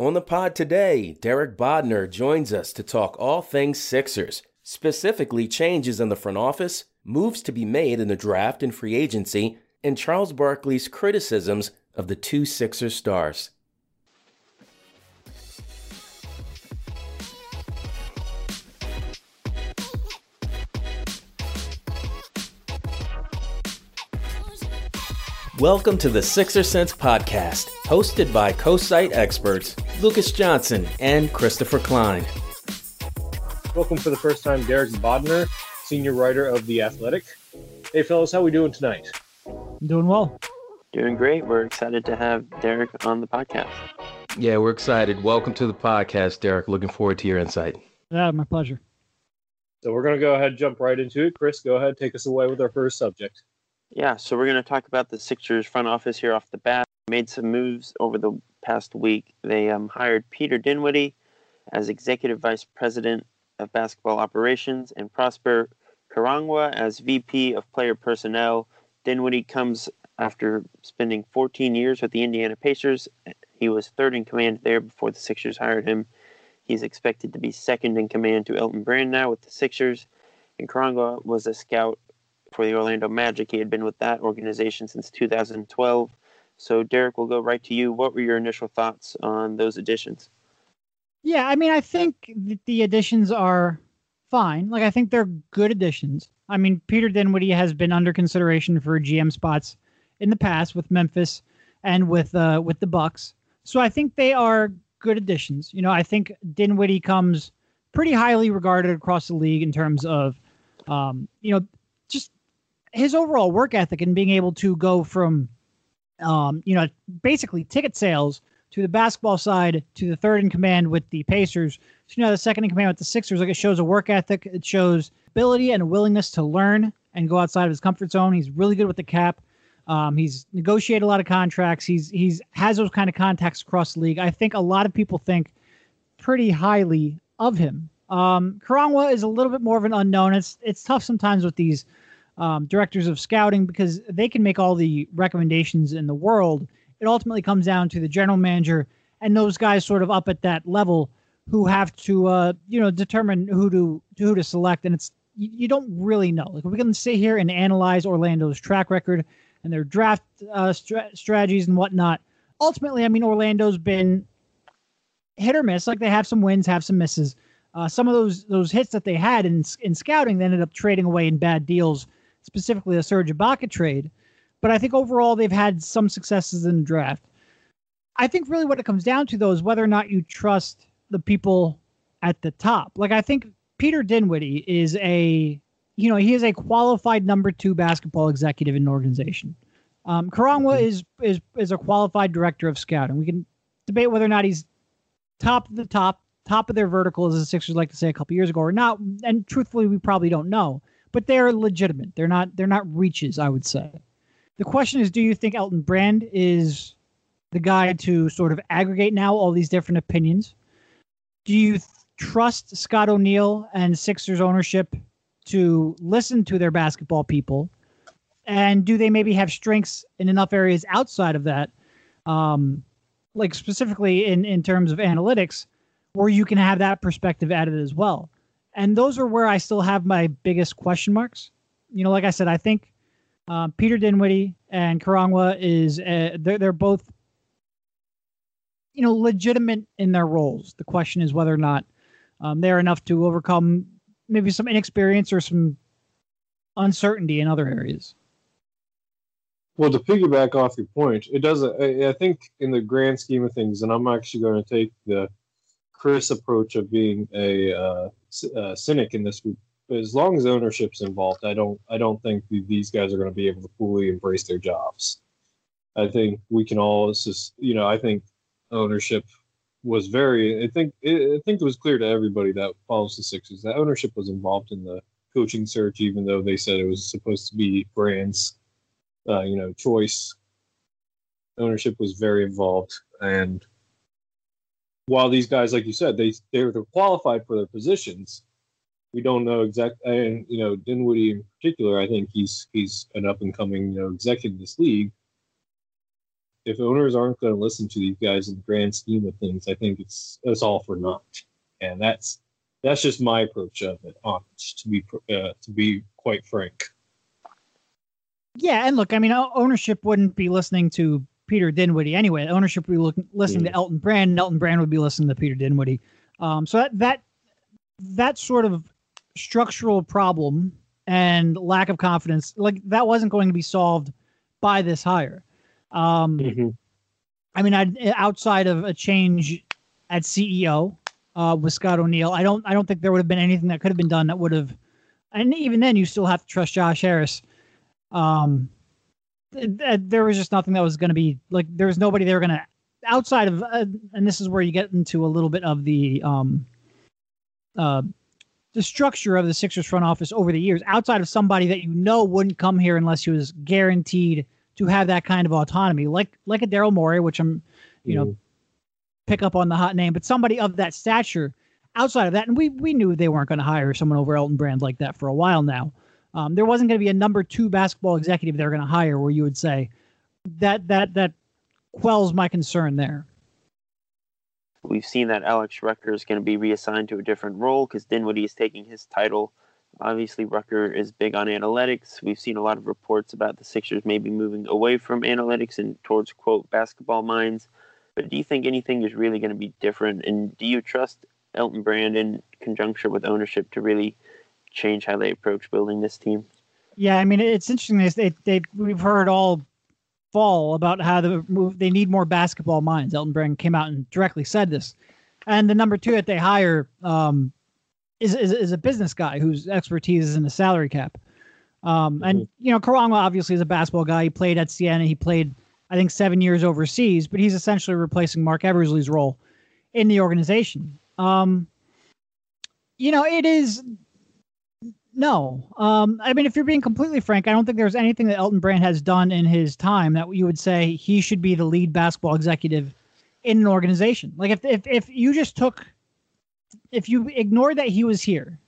On the pod today, Derek Bodner joins us to talk all things Sixers, specifically changes in the front office, moves to be made in the draft and free agency, and Charles Barkley's criticisms of the two Sixers stars. Welcome to the Sixer Sense podcast, hosted by co-site experts Lucas Johnson and Christopher Klein. Welcome for the first time, Derek Bodner, senior writer of The Athletic. Hey, fellas, how we doing tonight? Doing well. Doing great. We're excited to have Derek on the podcast. Yeah, we're excited. Welcome to the podcast, Derek. Looking forward to your insight. Yeah, my pleasure. So we're going to go ahead and jump right into it. Chris, go ahead, take us away with our first subject. Yeah, so we're going to talk about the Sixers front office here off the bat. Made some moves over the past week. They um, hired Peter Dinwiddie as executive vice president of basketball operations and Prosper Karangwa as VP of player personnel. Dinwiddie comes after spending 14 years with the Indiana Pacers. He was third in command there before the Sixers hired him. He's expected to be second in command to Elton Brand now with the Sixers. And Karangwa was a scout for the Orlando Magic. He had been with that organization since 2012. So, Derek, we'll go right to you. What were your initial thoughts on those additions? Yeah, I mean, I think the additions are fine. Like, I think they're good additions. I mean, Peter Dinwiddie has been under consideration for GM spots in the past with Memphis and with uh, with the Bucks. So I think they are good additions. You know, I think Dinwiddie comes pretty highly regarded across the league in terms of, um, you know, his overall work ethic and being able to go from, um, you know, basically ticket sales to the basketball side to the third in command with the Pacers. So, you know, the second in command with the Sixers, like it shows a work ethic. It shows ability and willingness to learn and go outside of his comfort zone. He's really good with the cap. Um, he's negotiated a lot of contracts. He's he's has those kind of contacts across the league. I think a lot of people think pretty highly of him. Um, Karangwa is a little bit more of an unknown. It's it's tough sometimes with these um, directors of scouting because they can make all the recommendations in the world. It ultimately comes down to the general manager and those guys sort of up at that level who have to uh, you know determine who to who to select. And it's you, you don't really know. Like we can sit here and analyze Orlando's track record and their draft uh, stra- strategies and whatnot. Ultimately, I mean, Orlando's been hit or miss. Like they have some wins, have some misses. Uh, some of those those hits that they had in in scouting, they ended up trading away in bad deals, specifically the Serge Ibaka trade. But I think overall they've had some successes in the draft. I think really what it comes down to though is whether or not you trust the people at the top. Like I think Peter Dinwiddie is a you know, he is a qualified number two basketball executive in an organization. Um, Karangwa mm-hmm. is is is a qualified director of scouting. We can debate whether or not he's top of the top, top of their vertical, as the Sixers like to say a couple years ago, or not. And truthfully, we probably don't know. But they're legitimate. They're not. They're not reaches. I would say. The question is, do you think Elton Brand is the guy to sort of aggregate now all these different opinions? Do you th- trust Scott O'Neil and Sixers ownership to listen to their basketball people? And do they maybe have strengths in enough areas outside of that, um, like specifically in, in terms of analytics, where you can have that perspective added as well? And those are where I still have my biggest question marks. You know, like I said, I think uh, Peter Dinwiddie and Karangwa is uh, they're they're both you know legitimate in their roles. The question is whether or not um, they're enough to overcome maybe some inexperience or some uncertainty in other areas. Well, to piggyback off your point, it doesn't. I, I think in the grand scheme of things, and I'm actually going to take the Chris approach of being a, uh, a cynic in this. group As long as ownership's involved, I don't. I don't think these guys are going to be able to fully embrace their jobs. I think we can all just, you know, I think ownership was very. I think I think it was clear to everybody that follows the Sixers that ownership was involved in the coaching search, even though they said it was supposed to be Brand's, uh, you know, choice. Ownership was very involved, and while these guys, like you said, they they were qualified for their positions, we don't know exactly. And you know, Dinwiddie in particular, I think he's he's an up and coming you know executive in this league. If owners aren't going to listen to these guys in the grand scheme of things, I think it's it's all for naught, and that's that's just my approach of it. On to be uh, to be quite frank. Yeah, and look, I mean, ownership wouldn't be listening to Peter Dinwiddie anyway. Ownership would be looking, listening to Elton Brand, and Elton Brand would be listening to Peter Dinwiddie. Um, so that that that sort of structural problem and lack of confidence, like that wasn't going to be solved by this hire. Um, mm-hmm. I mean, I'd, outside of a change at CEO uh, with Scott O'Neil, I don't I don't think there would have been anything that could have been done that would have. And even then, you still have to trust Josh Harris. Um, there was just nothing that was going to be like there was nobody they were going to outside of uh, and this is where you get into a little bit of the um uh the structure of the Sixers front office over the years outside of somebody that you know wouldn't come here unless he was guaranteed to have that kind of autonomy like like a Daryl Morey which I'm you mm. know pick up on the hot name but somebody of that stature outside of that and we we knew they weren't going to hire someone over Elton Brand like that for a while now um, there wasn't going to be a number two basketball executive they're going to hire where you would say that that that quells my concern there. We've seen that Alex Rucker is going to be reassigned to a different role because Dinwiddie is taking his title. Obviously, Rucker is big on analytics. We've seen a lot of reports about the Sixers maybe moving away from analytics and towards quote basketball minds. But do you think anything is really going to be different? And do you trust Elton Brand in conjunction with ownership to really change how they approach building this team. Yeah, I mean it's interesting. They they we've heard all fall about how the move they need more basketball minds. Elton Brand came out and directly said this, and the number two that they hire um, is, is is a business guy whose expertise is in the salary cap. Um, mm-hmm. and you know, Karangwa obviously is a basketball guy. He played at Siena. He played, I think, seven years overseas. But he's essentially replacing Marc Eversley's role in the organization. Um, you know, it is no. Um, I mean, if you're being completely frank, I don't think there's anything that Elton Brand has done in his time that you would say he should be the lead basketball executive in an organization. Like if if if you just took, if you ignored that he was here,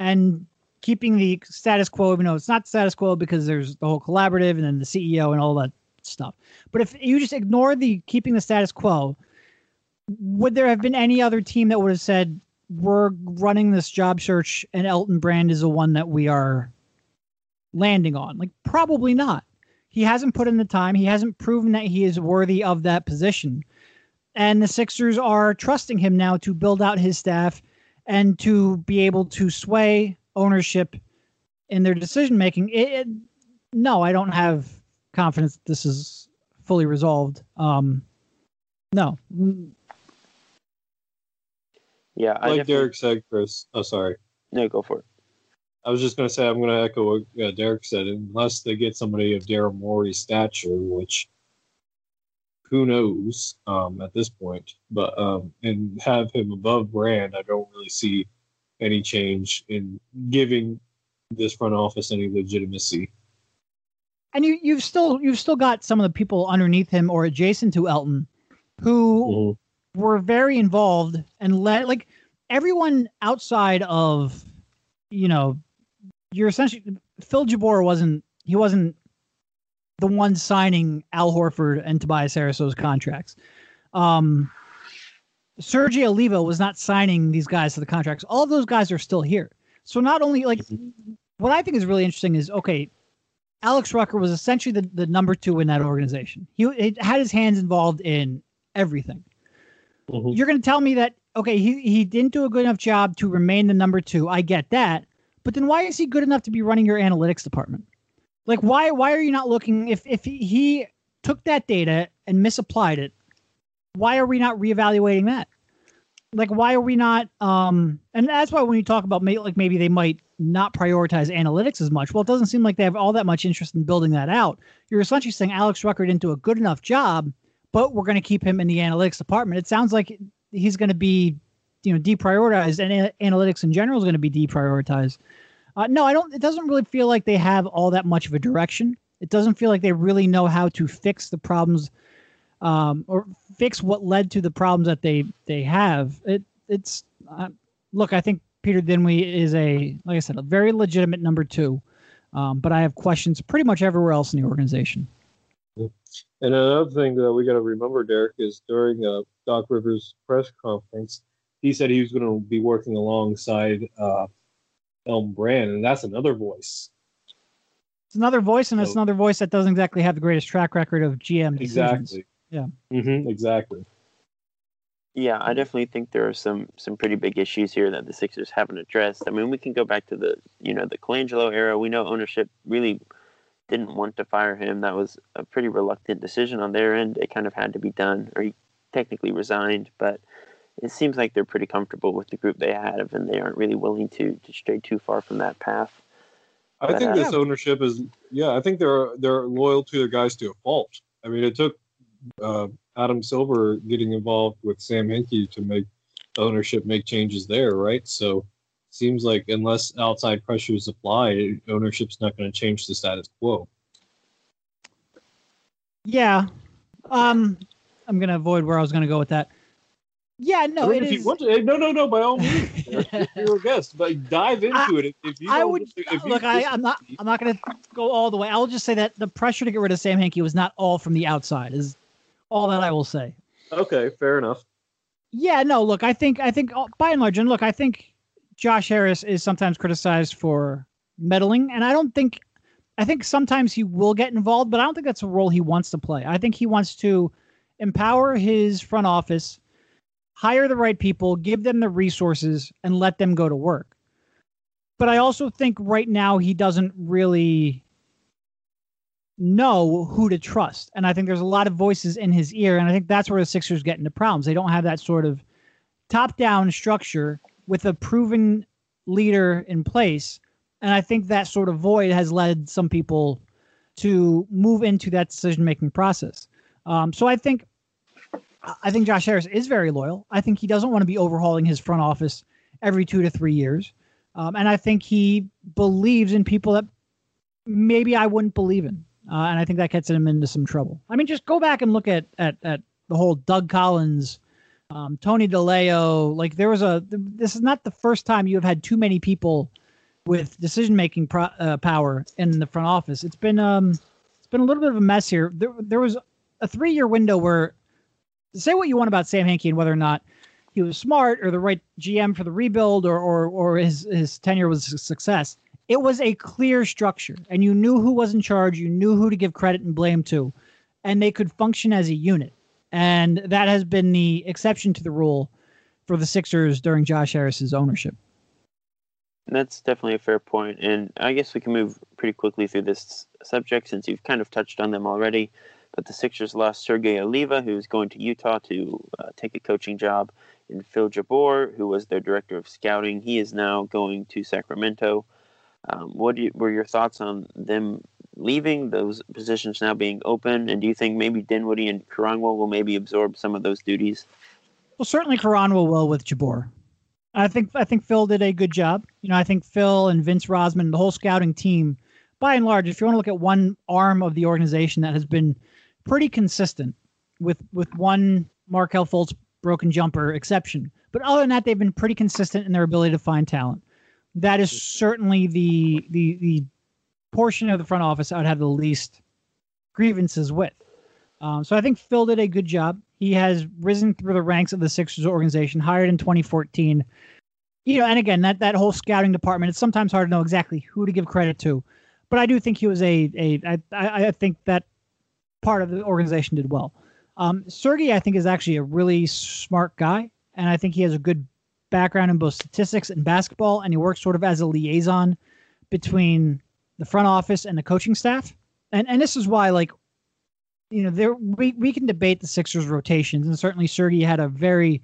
and keeping the status quo, even though it's not status quo because there's the whole collaborative and then the CEO and all that stuff. But if you just ignore the keeping the status quo, would there have been any other team that would have said, we're running this job search and Elton Brand is the one that we are landing on? Like, probably not. He hasn't put in the time. He hasn't proven that he is worthy of that position. And the Sixers are trusting him now to build out his staff and to be able to sway ownership in their decision making. No, I don't have confidence this is fully resolved. Um, no, yeah, I like Derek said, Chris. Oh, sorry. No, go for it. I was just going to say I'm going to echo what uh, Derek said. Unless they get somebody of Daryl Morey's stature, which who knows um, at this point, but um, and have him above Brand, I don't really see any change in giving this front office any legitimacy. And you, you've still you've still got some of the people underneath him or adjacent to Elton who mm-hmm were very involved and let like everyone outside of you know you're essentially Phil Jabour wasn't he wasn't the one signing Al Horford and Tobias Harris's contracts. Um, Sergi Oliva was not signing these guys to the contracts. All of those guys are still here. So not only like what I think is really interesting is okay, Alex Rucker was essentially the, the number two in that organization. He, he had his hands involved in everything. Mm-hmm. You're going to tell me that okay, he he didn't do a good enough job to remain the number two. I get that, but then why is he good enough to be running your analytics department? Like why why are you not looking if if he, he took that data and misapplied it? Why are we not reevaluating that? Like why are we not um and that's why when you talk about may, like maybe they might not prioritize analytics as much. Well, it doesn't seem like they have all that much interest in building that out. You're essentially saying Alex Rucker didn't do a good enough job but we're going to keep him in the analytics department. It sounds like he's going to be, you know, deprioritized, and a- analytics in general is going to be deprioritized. Uh, no, I don't. It doesn't really feel like they have all that much of a direction. It doesn't feel like they really know how to fix the problems, um, or fix what led to the problems that they they have. It it's uh, look. I think Peter Dinwiddie is a like I said a very legitimate number two, um, but I have questions pretty much everywhere else in the organization. And another thing that we got to remember, Derek, is during uh, Doc Rivers' press conference, he said he was going to be working alongside uh, Elton Brand, and that's another voice. It's another voice, and it's another voice that doesn't exactly have the greatest track record of GM decisions. Exactly. Yeah. Mm-hmm, exactly. Yeah, I definitely think there are some some pretty big issues here that the Sixers haven't addressed. I mean, we can go back to the you know the Colangelo era. We know ownership really didn't want to fire him. That was a pretty reluctant decision on their end. It kind of had to be done, or he technically resigned. But it seems like they're pretty comfortable with the group they have, and they aren't really willing to to stray too far from that path. I But, think uh, this ownership is yeah. I think they're they're loyal to their guys to a fault. I mean, it took uh, Adam Silver getting involved with Sam Hinkie to make ownership make changes there, right? So seems like unless outside pressures apply, ownership's not going to change the status quo. Yeah. Um, I'm gonna avoid where I was gonna go with that. Yeah, no, I mean, it if is. you want to, eh, no, no, no, by all means, Derek, you're a guest, but dive into it. If, if you I would if you look. I, I'm not. I'm not going to go all the way. I'll just say that the pressure to get rid of Sam Hinkie was not all from the outside. Is all that I will say. Okay, fair enough. Yeah. No. Look. I think. I think uh, by and large, and look, I think Josh Harris is sometimes criticized for meddling, and I don't think. I think sometimes he will get involved, but I don't think that's a role he wants to play. I think he wants to empower his front office, hire the right people, give them the resources, and let them go to work. But I also think right now he doesn't really know who to trust. And I think there's a lot of voices in his ear. And I think that's where the Sixers get into problems. They don't have that sort of top down structure with a proven leader in place. And I think that sort of void has led some people to move into that decision making process. Um, so I think I think Josh Harris is very loyal. I think he doesn't want to be overhauling his front office every two to three years. Um, and I think he believes in people that maybe I wouldn't believe in. Uh, and I think that gets him into some trouble. I mean, just go back and look at at, at the whole Doug Collins, um, Tony DiLeo. Like there was a. This is not the first time you have had too many people with decision making pro- uh, power in the front office. It's been um, it's been a little bit of a mess here. There there was a three year window where say what you want about Sam Hinkie and whether or not he was smart or the right GM for the rebuild or or or his his tenure was a success. It was a clear structure, and you knew who was in charge. You knew who to give credit and blame to, and they could function as a unit. And that has been the exception to the rule for the Sixers during Josh Harris's ownership. That's definitely a fair point, and I guess we can move pretty quickly through this subject since you've kind of touched on them already. But the Sixers lost Sergi Oliva, who's going to Utah to uh, take a coaching job, and Phil Jabour, who was their director of scouting. He is now going to Sacramento. Um, what you, were your thoughts on them leaving, those positions now being open, and do you think maybe Dinwiddie and Karangwa will maybe absorb some of those duties? Well, certainly Karan will with Jabour. I think I think Phil did a good job. You know, I think Phil and Vince Rozman, the whole scouting team, by and large, if you want to look at one arm of the organization that has been pretty consistent, with with one Markelle Fultz broken jumper exception, but other than that, they've been pretty consistent in their ability to find talent. That is certainly the the the portion of the front office I would have the least grievances with. Um, so I think Phil did a good job. He has risen through the ranks of the Sixers organization, hired in 2014. You know, and again, that that whole scouting department, it's sometimes hard to know exactly who to give credit to. But I do think he was a a I I think that part of the organization did well. Um, Sergi, I think, is actually a really smart guy, and I think he has a good background in both statistics and basketball, and he works sort of as a liaison between the front office and the coaching staff. And and this is why, like, you know, there we, we can debate the Sixers rotations, and certainly Sergi had a very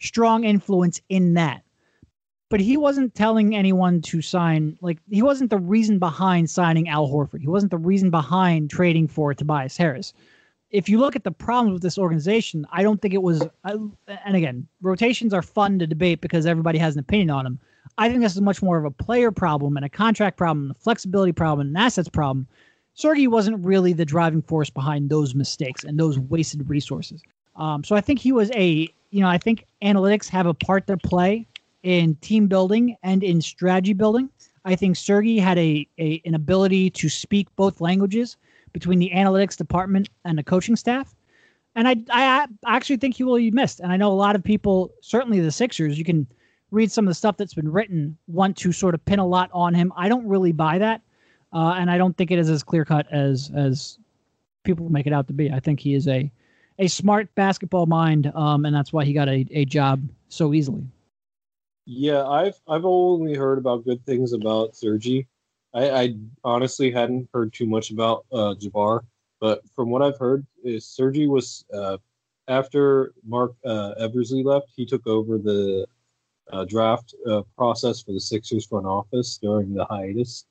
strong influence in that. But he wasn't telling anyone to sign like he wasn't the reason behind signing Al Horford. He wasn't the reason behind trading for Tobias Harris. If you look at the problems with this organization, I don't think it was. and again, rotations are fun to debate because everybody has an opinion on them. I think this is much more of a player problem and a contract problem, a flexibility problem, and an assets problem. Sergi wasn't really the driving force behind those mistakes and those wasted resources. Um, so I think he was a, you know, I think analytics have a part to play in team building and in strategy building. I think Sergi had a, a an ability to speak both languages between the analytics department and the coaching staff. And I, I actually think he will be missed. And I know a lot of people, certainly the Sixers, you can read some of the stuff that's been written, want to sort of pin a lot on him. I don't really buy that. Uh, and I don't think it is as clear cut as as people make it out to be. I think he is a a smart basketball mind, um, and that's why he got a, a job so easily. Yeah, I've I've only heard about good things about Sergi. I, I honestly hadn't heard too much about uh, Jabour, but from what I've heard, is Sergi was uh, after Marc uh, Eversley left, he took over the uh, draft uh, process for the Sixers front office during the hiatus,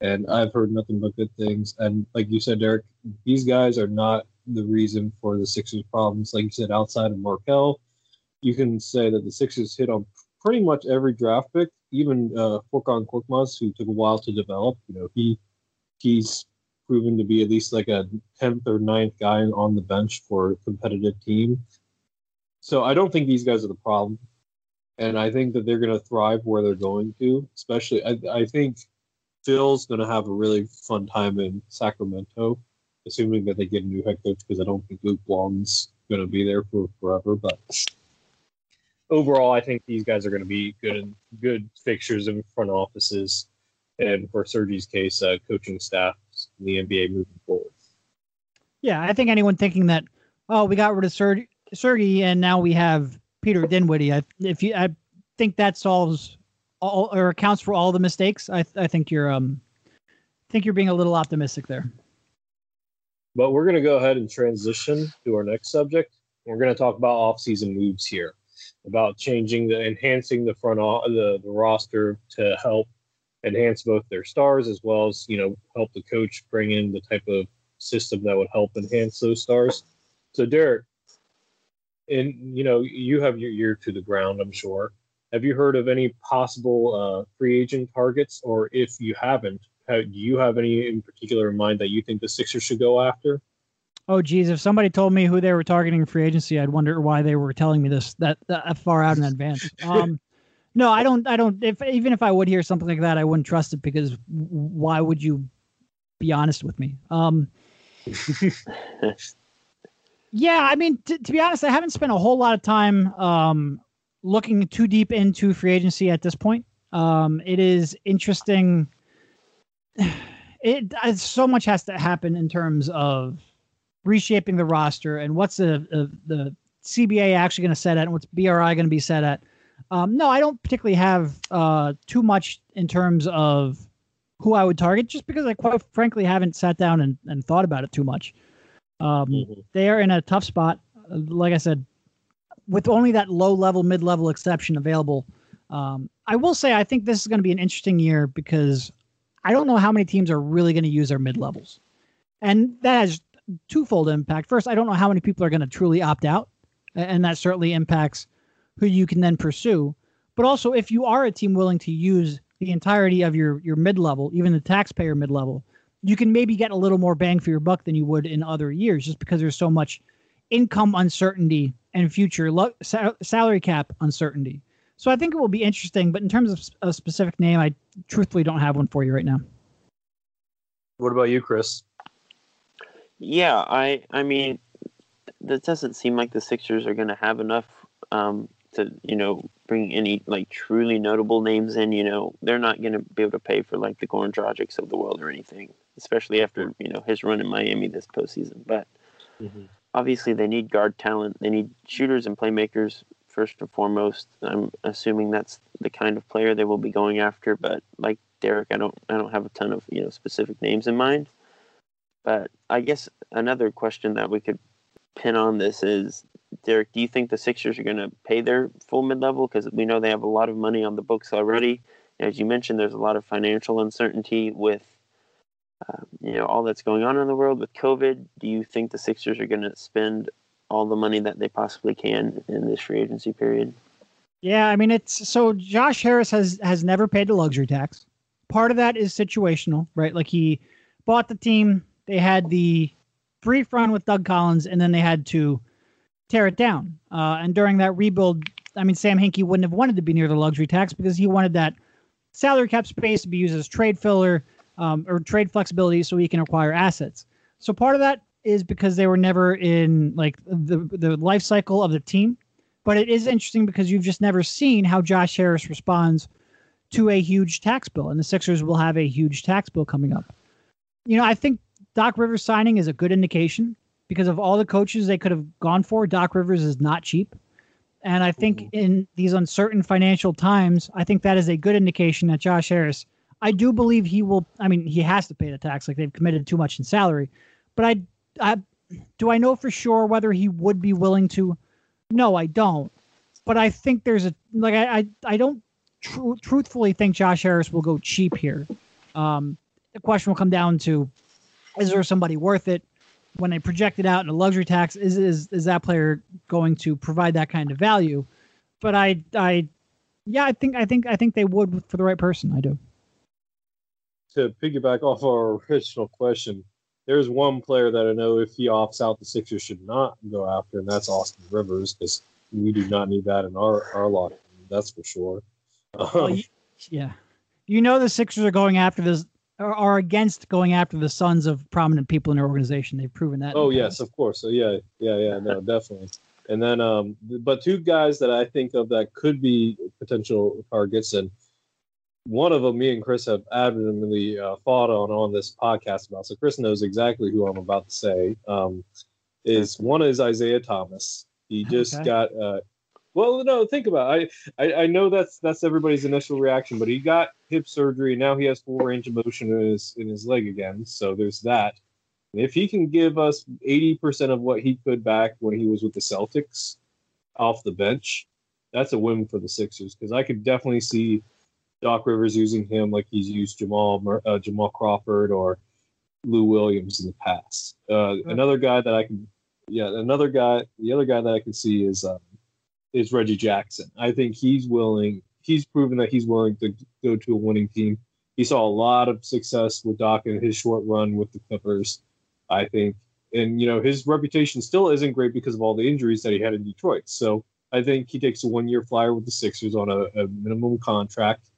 and I've heard nothing but good things. And like you said, Derek, these guys are not the reason for the Sixers' problems. Like you said, outside of Markelle, you can say that the Sixers hit on pretty much every draft pick, even uh, Furkan Korkmaz, who took a while to develop. You know, he he's proven to be at least like a tenth or 9th guy on the bench for a competitive team. So I don't think these guys are the problem, and I think that they're going to thrive where they're going to. Especially, I, I think Phil's going to have a really fun time in Sacramento, assuming that they get a new head coach because I don't think Luke Walton's going to be there for forever. But overall, I think these guys are going to be good good fixtures in front offices, and for Sergi's case, uh, coaching staffs in the NBA moving forward. Yeah, I think anyone thinking that oh we got rid of Ser- Sergi and now we have Peter Dinwiddie, I, if you I think that solves all or accounts for all the mistakes. I I think you're um I think you're being a little optimistic there. But we're going to go ahead and transition to our next subject. We're going to talk about off-season moves here about changing the enhancing the front the, the roster to help enhance both their stars as well as you know help the coach bring in the type of system that would help enhance those stars. So Derek, and you know you have your ear to the ground, I'm sure. Have you heard of any possible uh, free agent targets, or if you haven't, do you have any in particular in mind that you think the Sixers should go after? Oh, geez, if somebody told me who they were targeting free agency, I'd wonder why they were telling me this that, that far out in advance. Um, no, I don't. I don't. If even if I would hear something like that, I wouldn't trust it because why would you be honest with me? Um, yeah, I mean, t- to be honest, I haven't spent a whole lot of time um, looking too deep into free agency at this point. Um, it is interesting. It, it so much has to happen in terms of reshaping the roster and what's the the, the CBA actually going to set at and what's BRI going to be set at. Um, no, I don't particularly have uh, too much in terms of who I would target, just because I quite frankly haven't sat down and, and thought about it too much. Um, mm-hmm. They are in a tough spot. Like I said, with only that low level, mid level exception available. Um, I will say I think this is going to be an interesting year because I don't know how many teams are really going to use their mid levels, and that has twofold impact. First, I don't know how many people are going to truly opt out, and that certainly impacts who you can then pursue. But also, if you are a team willing to use the entirety of your your mid level, even the taxpayer mid level, you can maybe get a little more bang for your buck than you would in other years, just because there's so much income uncertainty and future lo- sal- salary cap uncertainty. So I think it will be interesting. But in terms of a specific name, I truthfully don't have one for you right now. What about you, Chris? Yeah, I I mean, that doesn't seem like the Sixers are going to have enough um, to you know bring any like truly notable names in. You know, they're not going to be able to pay for like the Goran Dragics of the world or anything, especially after you know his run in Miami this postseason. But mm-hmm. obviously, they need guard talent. They need shooters and playmakers first and foremost. I'm assuming that's the kind of player they will be going after. But like Derek, I don't I don't have a ton of you know specific names in mind. But I guess another question that we could pin on this is Derek, do you think the Sixers are going to pay their full mid level? Because we know they have a lot of money on the books already. As you mentioned, there's a lot of financial uncertainty with uh, you know all that's going on in the world with COVID, do you think the Sixers are going to spend all the money that they possibly can in this free agency period? Yeah, I mean it's so Josh Harris has has never paid the luxury tax. Part of that is situational, right? Like he bought the team, they had the brief run with Doug Collins, and then they had to tear it down. Uh, and during that rebuild, I mean Sam Hinkie wouldn't have wanted to be near the luxury tax because he wanted that salary cap space to be used as trade filler um, or trade flexibility so he can acquire assets. So part of that is because they were never in like the the life cycle of the team. But it is interesting because you've just never seen how Josh Harris responds to a huge tax bill, and the Sixers will have a huge tax bill coming up. You know, I think Doc Rivers signing is a good indication because of all the coaches they could have gone for. Doc Rivers is not cheap. And I think mm-hmm. in these uncertain financial times, I think that is a good indication that Josh Harris, I do believe he will. I mean, he has to pay the tax, like they've committed too much in salary. But I, I do I know for sure whether he would be willing to no, I don't. But I think there's a like I I, I don't tr- truthfully think Josh Harris will go cheap here. Um, the question will come down to is there somebody worth it when they project it out in a luxury tax? Is is is that player going to provide that kind of value? But I I yeah I think I think I think they would for the right person. I do. To piggyback off our original question, there's one player that I know if he opts out, the Sixers should not go after, and that's Austin Rivers because we do not need that in our our locker room. That's for sure. Well, um, you, yeah, you know the Sixers are going after this are, are against going after the sons of prominent people in their organization. They've proven that. Oh yes, of course. So yeah, yeah, yeah, no, definitely. And then, um, but two guys that I think of that could be potential targets, and one of them, me and Chris have adamantly uh, fought on on this podcast about. So Chris knows exactly who I'm about to say. Um, is one is Isaiah Thomas. He just okay. got. Uh, well, no, think about it. I, I I know that's that's everybody's initial reaction, but he got hip surgery. Now he has full range of motion in his in his leg again. So there's that. And if he can give us 80% of what he could back when he was with the Celtics off the bench, that's a win for the Sixers because I could definitely see Doc Rivers using him like he's used Jamal uh, Jamal Crawford or Lou Williams in the past. Uh, Another guy that I can, yeah, another guy, the other guy that I can see is um, is Reggie Jackson. I think he's willing. He's proven that he's willing to go to a winning team. He saw a lot of success with Doc in his short run with the Clippers. I think, and you know, his reputation still isn't great because of all the injuries that he had in Detroit. So I think he takes a one year flyer with the Sixers on a, a minimum contract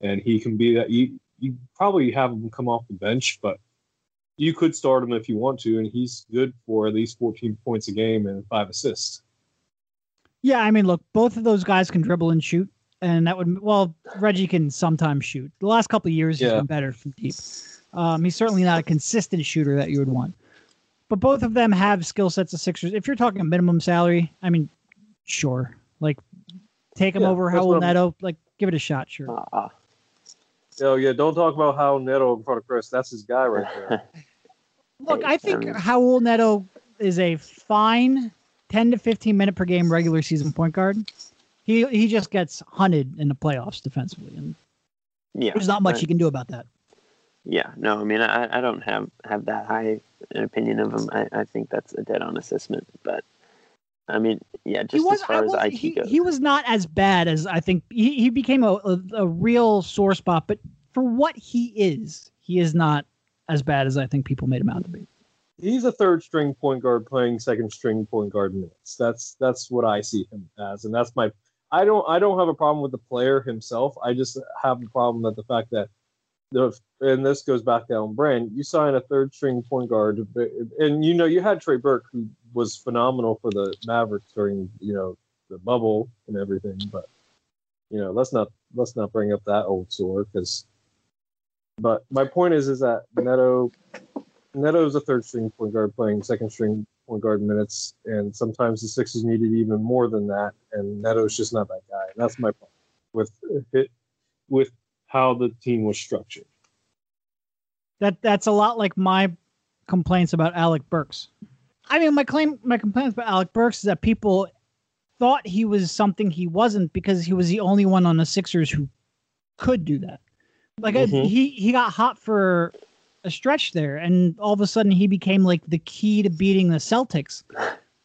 and he can be that. You you probably have him come off the bench, but you could start him if you want to, and he's good for at least 14 points a game and five assists. Yeah, I mean, look, both of those guys can dribble and shoot, and that would well, Reggie can sometimes shoot. The last couple of years, he's yeah. been better from deep. Um, he's certainly not a consistent shooter that you would want, but both of them have skill sets of Sixers. If you're talking a minimum salary, I mean, sure, like take him yeah, over Raul Neto, like give it a shot, sure. Uh, Oh yeah, don't talk about Raul Neto in front of Chris. That's his guy right there. Look, I think Raul Neto is a fine 10 to 15 minute per game regular season point guard. He he just gets hunted in the playoffs defensively, and yeah, there's not much you can do about that. Yeah, no, I mean, I, I don't have have that high an opinion of him. I, I think that's a dead on assessment, but I mean, yeah, just was, as far as IT he, goes, he was not as bad as I think. He, he became a, a, a real sore spot, but for what he is, he is not as bad as I think people made him out to be. He's a third string point guard playing second string point guard minutes. That's that's what I see him as, and that's my. I don't I don't have a problem with the player himself. I just have a problem with the fact that the and this goes back to down brand. You sign a third string point guard, and you know you had Trey Burke who was phenomenal for the Mavericks during you know the bubble and everything. But you know, let's not let's not bring up that old sore because. But my point is, is that Neto, Neto is a third string point guard playing second string point guard minutes, and sometimes the Sixers needed even more than that, and Neto's just not that guy. And that's my point with it, with how the team was structured. That that's a lot like my complaints about Alec Burks. I mean, my claim, my complaints about Alec Burks is that people thought he was something he wasn't because he was the only one on the Sixers who could do that. Like mm-hmm. I, he he got hot for a stretch there, and all of a sudden he became like the key to beating the Celtics.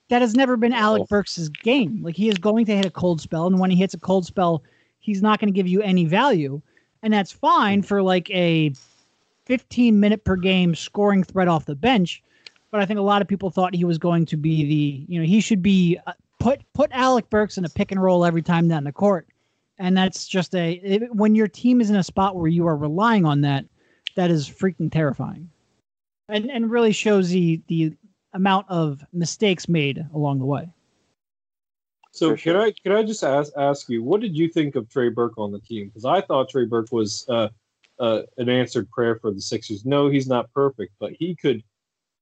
That has never been Alec Burks' game. Like he is going to hit a cold spell, and when he hits a cold spell, he's not going to give you any value, and that's fine for like a 15 minute per game scoring threat off the bench. But I think a lot of people thought he was going to be the, you know, he should be uh, put put Alec Burks in a pick and roll every time down the court, and that's just a it, when your team is in a spot where you are relying on that, that is freaking terrifying, and and really shows the the amount of mistakes made along the way. So For can. I can I just ask ask you what did you think of Trey Burke on the team? Because I thought Trey Burke was uh, uh, an answered prayer for the Sixers. No, he's not perfect, but he could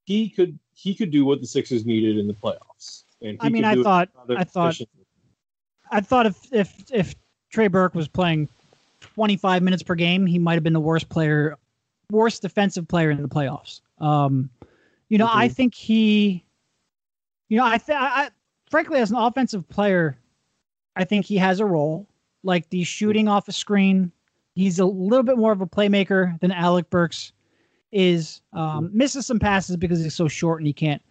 he could he could do what the Sixers needed in the playoffs. And he I mean, could I do it thought I thought efficiently. I thought if if if Trey Burke was playing 25 minutes per game, he might have been the worst player, worst defensive player in the playoffs. Um, you know, I Mhm. think he, you know, I, th- I, I frankly as an offensive player, I think he has a role like the shooting off a screen. He's a little bit more of a playmaker than Alec Burks is. Um, misses some passes because he's so short and he can't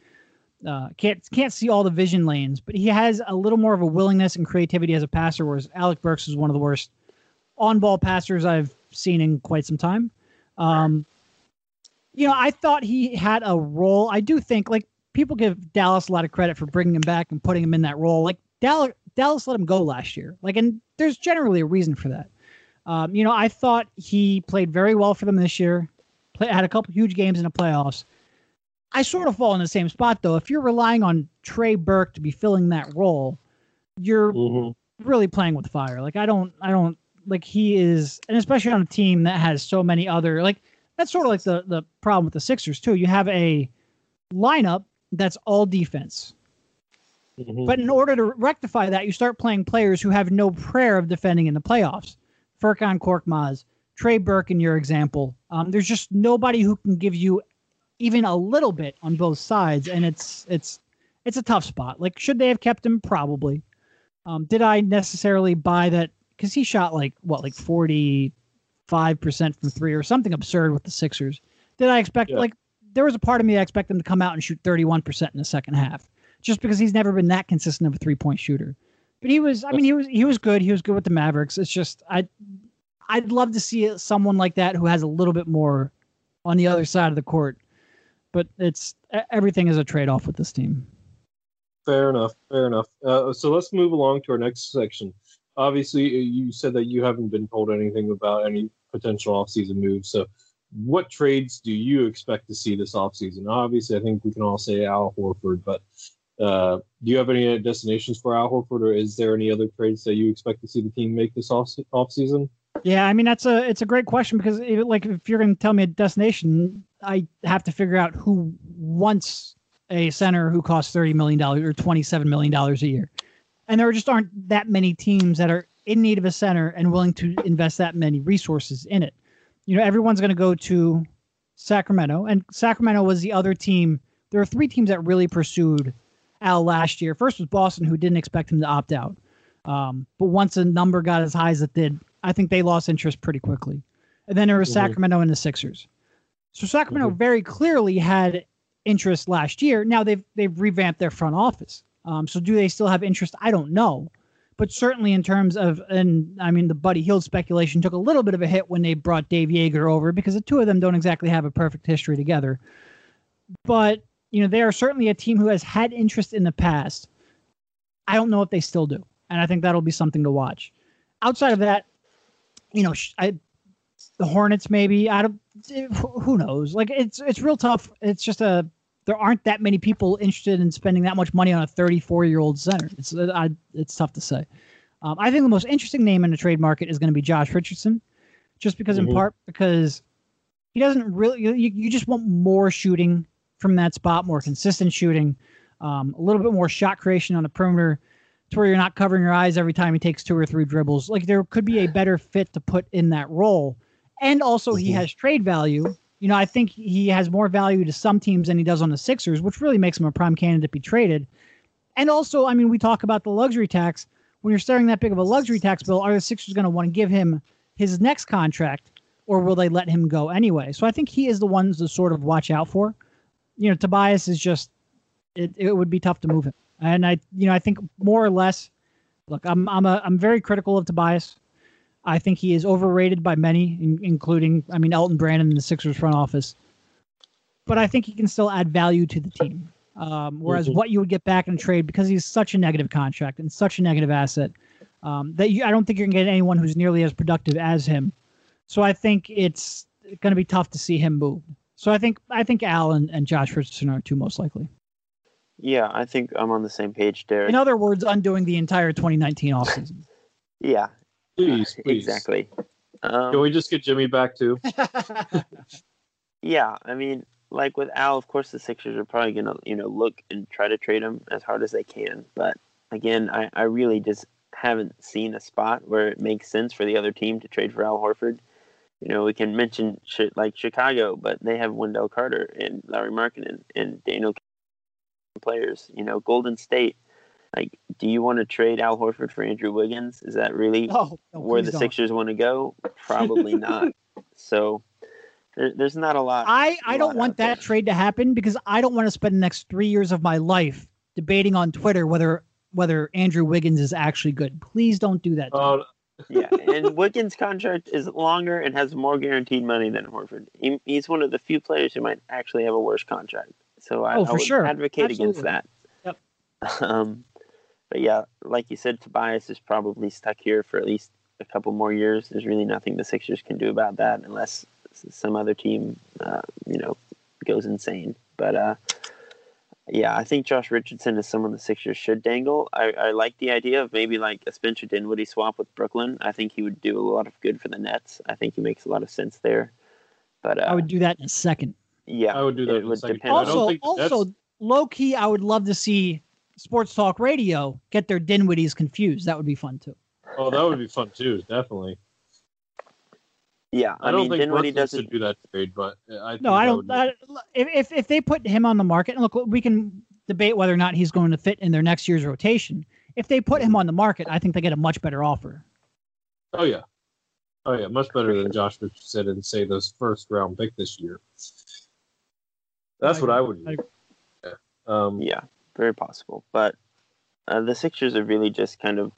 uh, can't can't see all the vision lanes, but he has a little more of a willingness and creativity as a passer. Whereas Alec Burks is one of the worst on-ball passers I've seen in quite some time. Um, you know, I thought he had a role. I do think like people give Dallas a lot of credit for bringing him back and putting him in that role. Like Dallas, Dallas let him go last year. Like, and there's generally a reason for that. Um, you know, I thought he played very well for them this year. Play, had a couple huge games in the playoffs. I sort of fall in the same spot though. If you're relying on Trey Burke to be filling that role, you're Mhm. really playing with fire. Like I don't, I don't like he is, and especially on a team that has so many other like that's sort of like the the problem with the Sixers too. You have a lineup that's all defense, Mhm. but in order to rectify that, you start playing players who have no prayer of defending in the playoffs. Furkan Korkmaz, Trey Burke, in your example, um, there's just nobody who can give you even a little bit on both sides, and it's it's it's a tough spot. Like, should they have kept him? Probably. Um, did I necessarily buy that? Because he shot like what, like forty five percent from three or something absurd with the Sixers. Did I expect Yeah. like there was a part of me I expect him to come out and shoot thirty one percent in the second half, just because he's never been that consistent of a three point shooter. But he was. I mean, he was. He was good. He was good with the Mavericks. It's just I. I'd love to see someone like that who has a little bit more on the other side of the court. But it's everything is a trade off with this team. Fair enough. Fair enough. Uh, so let's move along to our next section. Obviously, uh, you said that you haven't been told anything about any potential offseason moves. So, what trades do you expect to see this offseason? Obviously, I think we can all say Al Horford, but uh, do you have any uh, destinations for Al Horford, or is there any other trades that you expect to see the team make this off offseason? Yeah, I mean that's a it's a great question because if, like if you're going to tell me a destination, I have to figure out who wants a center who costs thirty million dollars or twenty seven million dollars a year, and there just aren't that many teams that are in need of a center and willing to invest that many resources in it. You know, everyone's going to go to Sacramento, and Sacramento was the other team. There are three teams that really pursued Al last year. First was Boston, who didn't expect him to opt out. Um, but once a number got as high as it did, I think they lost interest pretty quickly. And then there was Mhm. Sacramento and the Sixers. So Sacramento very clearly had interest last year. Now they've they've revamped their front office. Um, so do they still have interest? I don't know. But certainly in terms of and I mean the Buddy Hield speculation took a little bit of a hit when they brought Dave Yeager over because the two of them don't exactly have a perfect history together. But you know they are certainly a team who has had interest in the past. I don't know if they still do, and I think that'll be something to watch. Outside of that, you know, I, the Hornets maybe. I don't. who- Who knows? Like it's it's real tough. It's just a there aren't that many people interested in spending that much money on a 34 year old center. It's uh, I, it's tough to say. Um, I think the most interesting name in the trade market is going to be Josh Richardson, just because in Mhm. part because he doesn't really. You, you just want more shooting from that spot, more consistent shooting, um, a little bit more shot creation on the perimeter, to where you're not covering your eyes every time he takes two or three dribbles. Like there could be a better fit to put in that role, and also he Mhm. has trade value. You know, I think he has more value to some teams than he does on the Sixers, which really makes him a prime candidate to be traded. And also, I mean, we talk about the luxury tax. When you're staring that big of a luxury tax bill, are the Sixers going to want to give him his next contract, or will they let him go anyway? So I think he is the ones to sort of watch out for. You know, Tobias is just it, it would be tough to move him. And I you know, I think more or less look, I'm I'm a I'm very critical of Tobias. I think he is overrated by many, in, including I mean Elton Brandon in the Sixers front office. But I think he can still add value to the team. Um, whereas Mhm. what you would get back in a trade because he's such a negative contract and such a negative asset um, that you, I don't think you're gonna get anyone who's nearly as productive as him. So I think it's going to be tough to see him move. So I think I think Al and, and Josh Richardson are two most likely. Yeah, I think I'm on the same page, Derek. In other words, undoing the entire 2019 offseason. yeah, Please, please. exactly. Um, Can we just get Jimmy back too? Yeah, I mean, like with Al, of course, the Sixers are probably gonna, you know, look and try to trade him as hard as they can. But again, I, I really just haven't seen a spot where it makes sense for the other team to trade for Al Horford. You know, we can mention shit like Chicago, but they have Wendell Carter and Lauri Markkanen and Daniel players. You know, Golden State. Like, do you want to trade Al Horford for Andrew Wiggins? Is that really oh, no, where the don't. Sixers want to go? Probably not. So there, there's not a lot. I, I a don't lot want out there. that trade to happen because I don't want to spend the next three years of my life debating on Twitter whether whether Andrew Wiggins is actually good. Please don't do that. to me. Oh, yeah, and Wiggins' contract is longer and has more guaranteed money than Horford. He, he's one of the few players who might actually have a worse contract. So I, Oh, I for would sure. advocate against that. Yep. Um, but yeah, like you said, Tobias is probably stuck here for at least a couple more years. There's really nothing the Sixers can do about that unless some other team, uh, you know, goes insane. But uh, yeah, I think Josh Richardson is someone the Sixers should dangle. I, I like the idea of maybe like a Spencer Dinwiddie swap with Brooklyn. I think he would do a lot of good for the Nets. I think he makes a lot of sense there. But uh, I would do that in a second. yeah, I would do that It in a would second. depend. I don't Also, think also low key, I would love to see Sports Talk Radio get their Dinwiddies confused. That would be fun too. Oh, that would be fun too. Definitely. yeah. I, I, don't mean, think Dinwiddie Brooklyn doesn't. should do that trade, but I think No, I don't. would I, if if if they put him on the market, and look, we can debate whether or not he's going to fit in their next year's rotation. If they put him on the market, I think they get a much better offer. Oh yeah. Oh yeah, much better than Josh Richardson and say those first round pick this year. That's I what I agree. would I do. Yeah. Um, Yeah, very possible. But uh, the Sixers are really just kind of,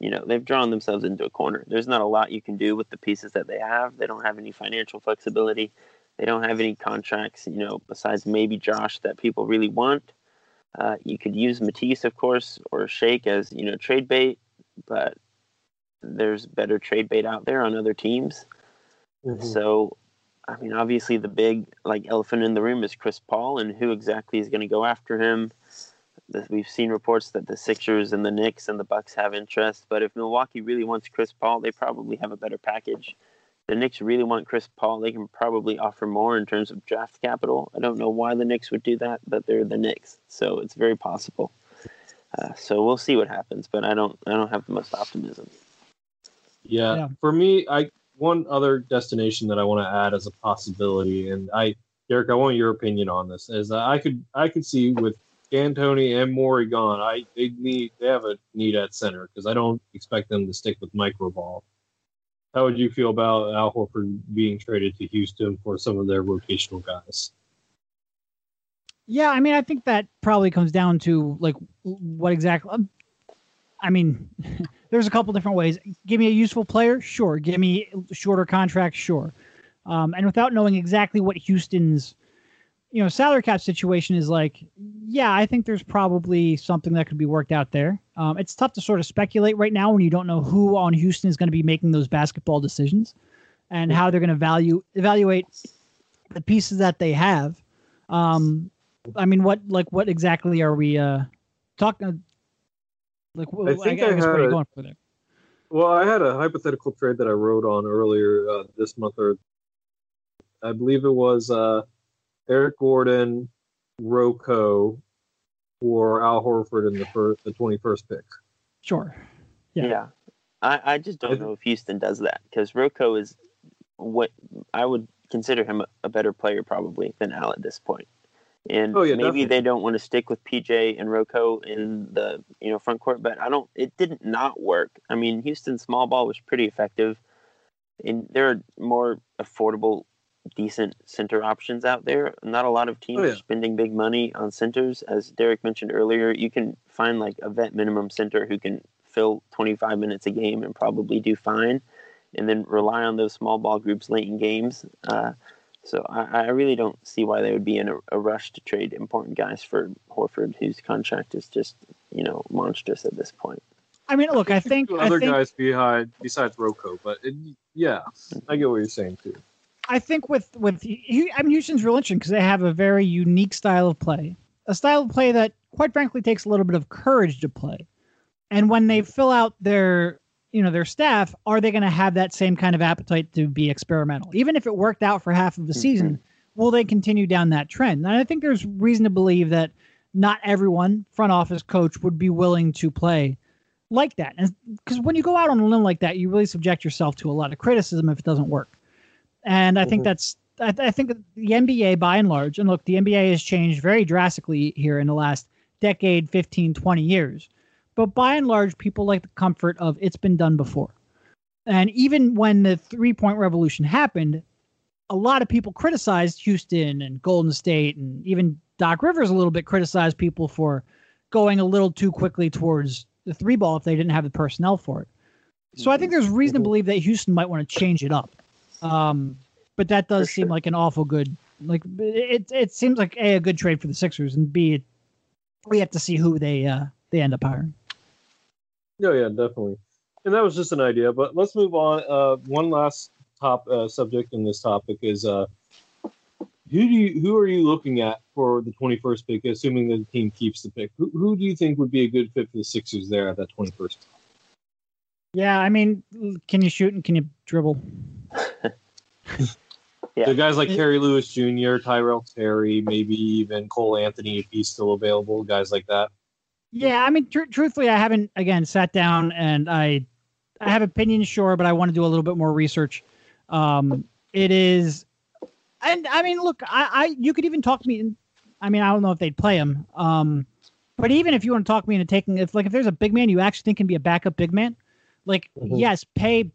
you know, they've drawn themselves into a corner. There's not a lot you can do with the pieces that they have. They don't have any financial flexibility. They don't have any contracts, you know, besides maybe Josh that people really want. Uh, you could use Matisse, of course, or Shake as, you know, trade bait, but there's better trade bait out there on other teams. mhm. So, I mean, obviously the big like elephant in the room is Chris Paul, and who exactly is going to go after him. We've seen reports that the Sixers and the Knicks and the Bucks have interest, but if Milwaukee really wants Chris Paul, they probably have a better package. The Knicks really want Chris Paul, they can probably offer more in terms of draft capital. I don't know why the Knicks would do that, but they're the Knicks, so it's very possible. Uh, so we'll see what happens, but I don't, I don't have the most optimism. Yeah. Yeah. For me, I one other destination that I want to add as a possibility, and I, Derek, I want your opinion on this. Is I could I could see with D'Antoni and Morey gone, I they need they have a need at center because I don't expect them to stick with microball. How would you feel about Al Horford being traded to Houston for some of their rotational guys? Yeah, I mean, I think that probably comes down to like what exactly. um, I mean, there's a couple different ways. Give me a useful player, sure. Give me shorter contract, sure. Um, and without knowing exactly what Houston's, you know, salary cap situation is like, yeah, I think there's probably something that could be worked out there. Um, it's tough to sort of speculate right now when you don't know who on Houston is going to be making those basketball decisions and how they're going to value evaluate the pieces that they have. Um, I mean, what like what exactly are we uh talking? Like, wh- I think I guess where are you had a- going for there? Well, I had a hypothetical trade that I wrote on earlier uh, this month, or I believe it was uh, Eric Gordon, RoCo, for Al Horford in the first, the twenty first pick. Sure. Yeah. Yeah. I, I just don't know if Houston does that because RoCo is what I would consider him a, a better player probably than Al at this point. And Oh, yeah, maybe definitely. they don't want to stick with PJ and RoCo in the you know front court, but I don't. It didn't not work. I mean, Houston's small ball was pretty effective. and there are more affordable, decent center options out there. Not a lot of teams Oh, yeah. are spending big money on centers. As Derek mentioned earlier, you can find like a vet minimum center who can fill 25 minutes a game and probably do fine, and then rely on those small ball groups late in games. Uh, so I, I really don't see why they would be in a, a rush to trade important guys for Horford, whose contract is just you know monstrous at this point. I mean, look, I think Two I other think, guys behind besides RoCo, but it, yeah, I get what you're saying too. I think with with Hu- I mean Houston's real interesting because they have a very unique style of play, a style of play that, quite frankly, takes a little bit of courage to play. And when they fill out their you know their staff, are they going to have that same kind of appetite to be experimental? Even if it worked out for half of the season, will they continue down that trend? And I think there's reason to believe that not everyone, front office coach, would be willing to play like that. And because when you go out on a limb like that, you really subject yourself to a lot of criticism if it doesn't work. And I think Mhm. that's I, I think the NBA by and large, and look, the NBA has changed very drastically here in the last decade, 15, 20 years. But by and large, people like the comfort of it's been done before. And even when the three point revolution happened, a lot of people criticized Houston and Golden State, and even Doc Rivers a little bit criticized people for going a little too quickly towards the three ball if they didn't have the personnel for it. So I think there's reason to Mhm. believe that Houston might want to change it up. Um, but that does For seem like an awful good, like it. It seems like a a good trade for the Sixers, and b we have to see who they uh they end up hiring. Yeah, yeah, definitely. And that was just an idea, but let's move on. Uh, one last top uh, subject in this topic is uh, who do you who are you looking at for the 21st pick, assuming that the team keeps the pick? Who, who do you think would be a good fit for the Sixers there at that 21st? Yeah, I mean, can you shoot and can you dribble? Yeah. The guys like It- Kira Lewis Jr., Tyrell Terry, maybe even Cole Anthony if he's still available, guys like that. Yeah, I mean, tr- truthfully, I haven't again sat down and I, I have opinions, sure, but I want to do a little bit more research. Um, it is, and I mean, look, I, I, you could even talk me. I mean, I don't know if they'd play him. Um, but even if you want to talk me into taking, if like if there's a big man you actually think can be a backup big man, like Mhm. yes, pay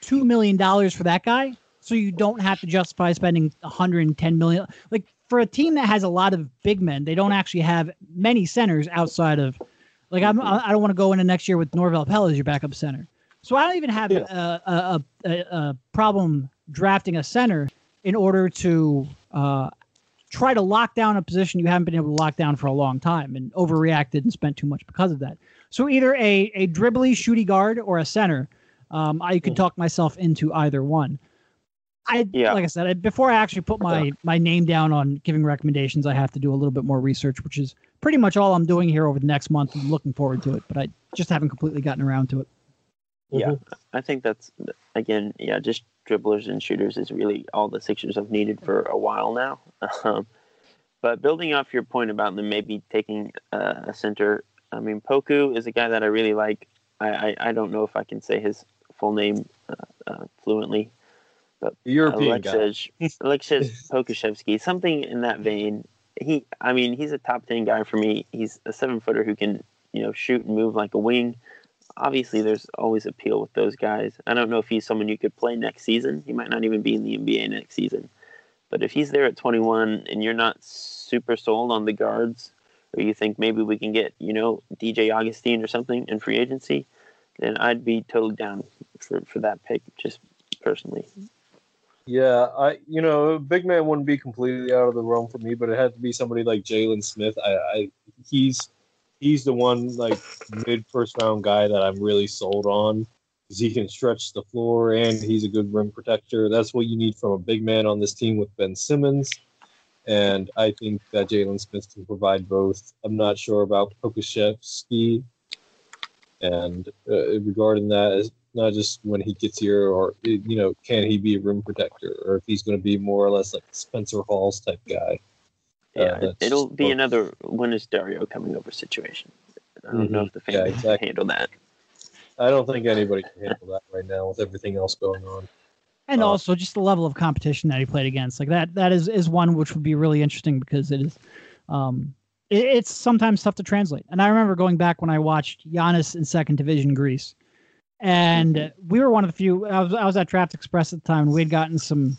two million dollars for that guy, so you don't have to justify spending 110 million. Like for a team that has a lot of big men, they don't actually have many centers outside of. Like I'm, I don't want to go into next year with Norvel Pelle as your backup center. So I don't even have Yeah. a, a, a, a problem drafting a center in order to uh, try to lock down a position you haven't been able to lock down for a long time and overreacted and spent too much because of that. So either a, a dribbly shooty guard or a center. Um, I could talk myself into either one. I Yeah. like I said I- before I actually put my my name down on giving recommendations. I have to do a little bit more research, which is pretty much all I'm doing here over the next month. I'm looking forward to it, but I just haven't completely gotten around to it. Yeah, I think that's again, yeah, just dribblers and shooters is really all the Sixers have needed for a while now. Um, but building off your point about them maybe taking uh, a center, I mean, Poku is a guy that I really like. I, I, I don't know if I can say his full name uh, uh, fluently. European guy. Alexej, Alexej something in that vein. He, I mean, he's a top ten guy for me. He's a seven footer who can, you know, shoot and move like a wing. Obviously, there's always appeal with those guys. I don't know if he's someone you could play next season. He might not even be in the NBA next season. But if he's there at 21 and you're not super sold on the guards, or you think maybe we can get, you know, DJ Augustin or something in free agency, then I'd be totally down for, for that pick, just personally. Yeah, I you know, big man wouldn't be completely out of the realm for me, but it had to be somebody like Jalen Smith. I, I he's he's the one like mid first round guy that I'm really sold on because he can stretch the floor and he's a good rim protector. That's what you need from a big man on this team with Ben Simmons. And I think that Jalen Smith can provide both. I'm not sure about Pokusevski. And uh, regarding that, not just when he gets here, or you know, can he be a rim protector, or if he's going to be more or less like Spencer Hawes type guy. Uh, Yeah, that's it'll be what- another when is Dario coming over situation. I don't know Mhm. if the fans Yeah, can handle that. I don't think anybody can handle that right now with everything else going on. and Uh, also just the level of competition that he played against like that that is is one which would be really interesting because it is um it, it's sometimes tough to translate and i remember going back when i watched Giannis in second division greece And we were one of the few. I was I was at Draft Express at the time, and we had gotten some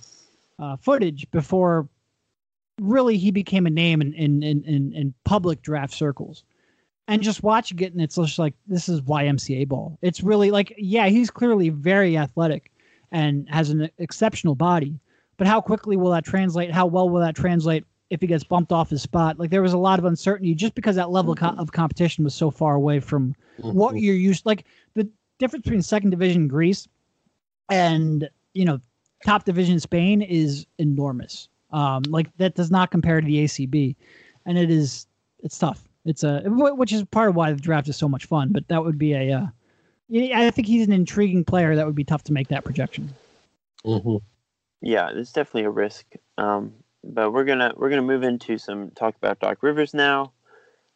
uh, footage before. Really, he became a name in in in, in, in public draft circles and just watching it and it's just like this is YMCA ball. It's really like yeah, he's clearly very athletic and has an exceptional body, but how quickly will that translate? How well will that translate if he gets bumped off his spot? Like there was a lot of uncertainty just because that level mm-hmm. of competition was so far away from mm-hmm. what you're used like the difference between second division Greece and, you know, top division Spain is enormous. Um, like that does not compare to the ACB and it is it's tough it's a which is part of why the draft is so much fun. But that would be a, uh, I think he's an intriguing player. That would be tough to make that projection. Mm-hmm. Yeah, it's definitely a risk. Um, but we're gonna we're gonna move into some talk about Doc Rivers now.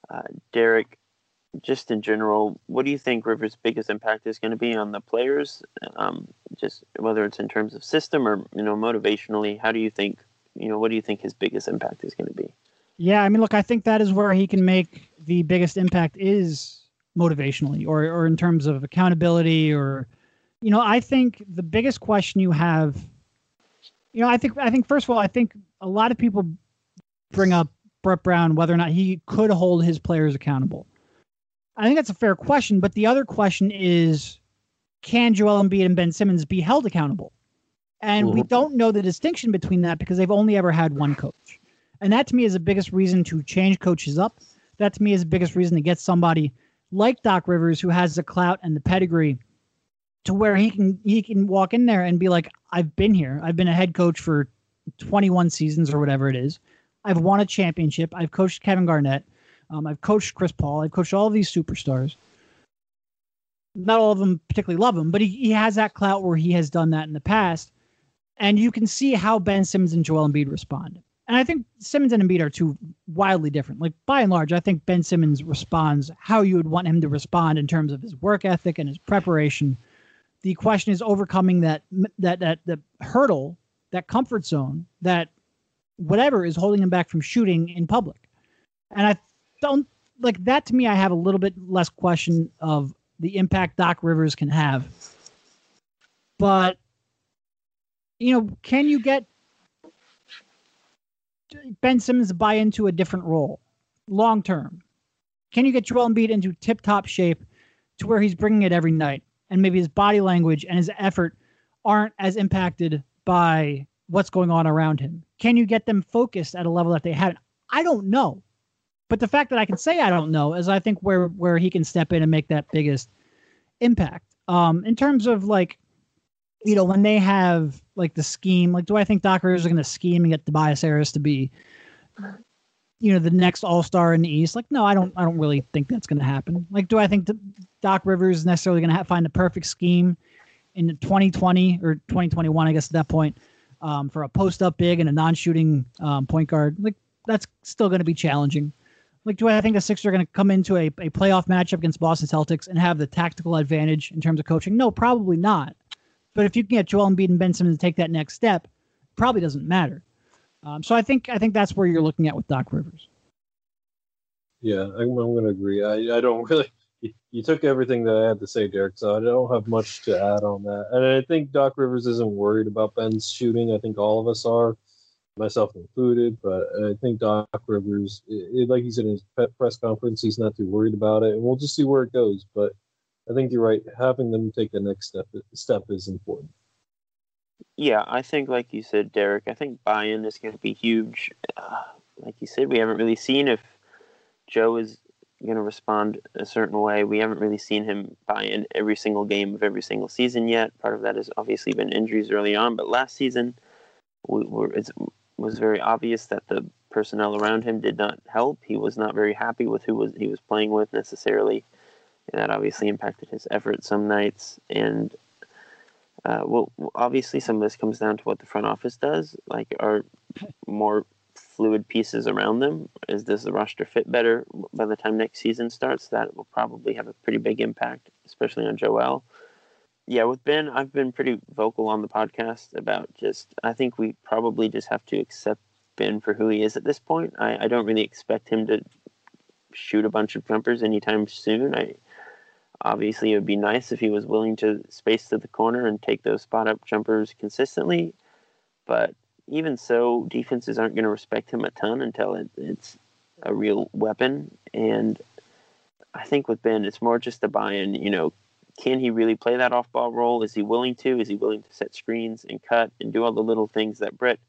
Uh, Derek, just in general, what do you think Rivers' biggest impact is going to be on the players? Um, just whether it's in terms of system or you know motivationally, how do you think you know what do you think his biggest impact is going to be? Yeah, I mean, look, I think that is where he can make the biggest impact is motivationally or or in terms of accountability or you know, I think the biggest question you have you know, I think I think first of all, I think a lot of people bring up Brett Brown whether or not he could hold his players accountable. I think that's a fair question, but the other question is can Joel Embiid and Ben Simmons be held accountable? And we mm-hmm. don't know the distinction between that because they've only ever had one coach. And that to me is the biggest reason to change coaches up. That to me is the biggest reason to get somebody like Doc Rivers who has the clout and the pedigree to where he can he can walk in there and be like, I've been here. I've been a head coach for 21 seasons or whatever it is. I've won a championship. I've coached Kevin Garnett. Um, I've coached Chris Paul. I've coached all these superstars. Not all of them particularly love him, but he, he has that clout where he has done that in the past. And you can see how Ben Simmons and Joel Embiid respond. And I think Simmons and Embiid are two wildly different. Like by and large, I think Ben Simmons responds how you would want him to respond in terms of his work ethic and his preparation. The question is overcoming that that that the hurdle, that comfort zone, that whatever is holding him back from shooting in public. And I don't like that to me I have a little bit less question of the impact Doc Rivers can have. But you know, can you get Ben Simmons buy into a different role long term? Can you get Joel Embiid into tip top shape to where he's bringing it every night and maybe his body language and his effort aren't as impacted by what's going on around him? Can you get them focused at a level that they haven't? I don't know. But the fact that I can say I don't know is I think where where he can step in and make that biggest impact. Um, in terms of like you know, when they have like the scheme, like, do I think Doc Rivers is going to scheme and get Tobias Harris to be, you know, the next All Star in the East? Like, no, I don't. I don't really think that's going to happen. Like, do I think Doc Rivers is necessarily going to find the perfect scheme in 2020 or 2021? I guess at that point, um, for a post up big and a non shooting um, point guard, like that's still going to be challenging. Like, do I think the Sixers are going to come into a, a playoff matchup against Boston Celtics and have the tactical advantage in terms of coaching? No, probably not. But if you can get Joel Embiid and Ben Simmons to take that next step, probably doesn't matter. Um, so I think I think that's where you're looking at with Doc Rivers. Yeah, I'm, I'm going to agree. I, I don't really. You, you took everything that I had to say, Derek. So I don't have much to add on that. And I think Doc Rivers isn't worried about Ben's shooting. I think all of us are, myself included. But I think Doc Rivers, it, like he said in his press conference, he's not too worried about it, and we'll just see where it goes. But I think you're right. Having them take the next step step is important. Yeah, I think, like you said, Derek, I think buy-in is going to be huge. Uh, like you said, we haven't really seen if Joe is going to respond a certain way. We haven't really seen him buy in every single game of every single season yet. Part of that has obviously been injuries early on, but last season we were, it was very obvious that the personnel around him did not help. He was not very happy with who was he was playing with necessarily and that obviously impacted his effort some nights. And uh, well, obviously, some of this comes down to what the front office does. Like, are more fluid pieces around them? Is does the roster fit better by the time next season starts? That will probably have a pretty big impact, especially on Joel. Yeah, with Ben, I've been pretty vocal on the podcast about just. I think we probably just have to accept Ben for who he is at this point. I, I don't really expect him to shoot a bunch of jumpers anytime soon. I Obviously, it would be nice if he was willing to space to the corner and take those spot up jumpers consistently. But even so, defenses aren't going to respect him a ton until it, it's a real weapon. And I think with Ben, it's more just a buy in. You know, can he really play that off ball role? Is he willing to? Is he willing to set screens and cut and do all the little things that Brett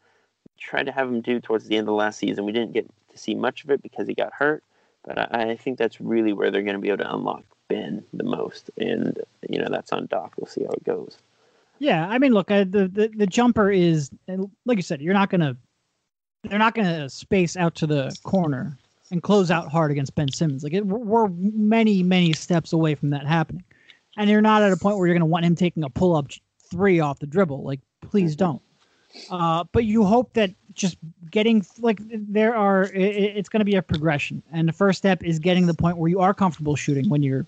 tried to have him do towards the end of last season? We didn't get to see much of it because he got hurt. But I, I think that's really where they're going to be able to unlock Ben the most. And, you know, that's on Doc. We'll see how it goes. Yeah, I mean, look, uh, the, the the jumper is like you said. You're not gonna, they're not gonna space out to the corner and close out hard against Ben Simmons. Like it, we're many many steps away from that happening, and you're not at a point where you're gonna want him taking a pull up three off the dribble. Like please mm-hmm. don't. Uh, but you hope that just getting like there are it, it's going to be a progression, and the first step is getting the point where you are comfortable shooting when you're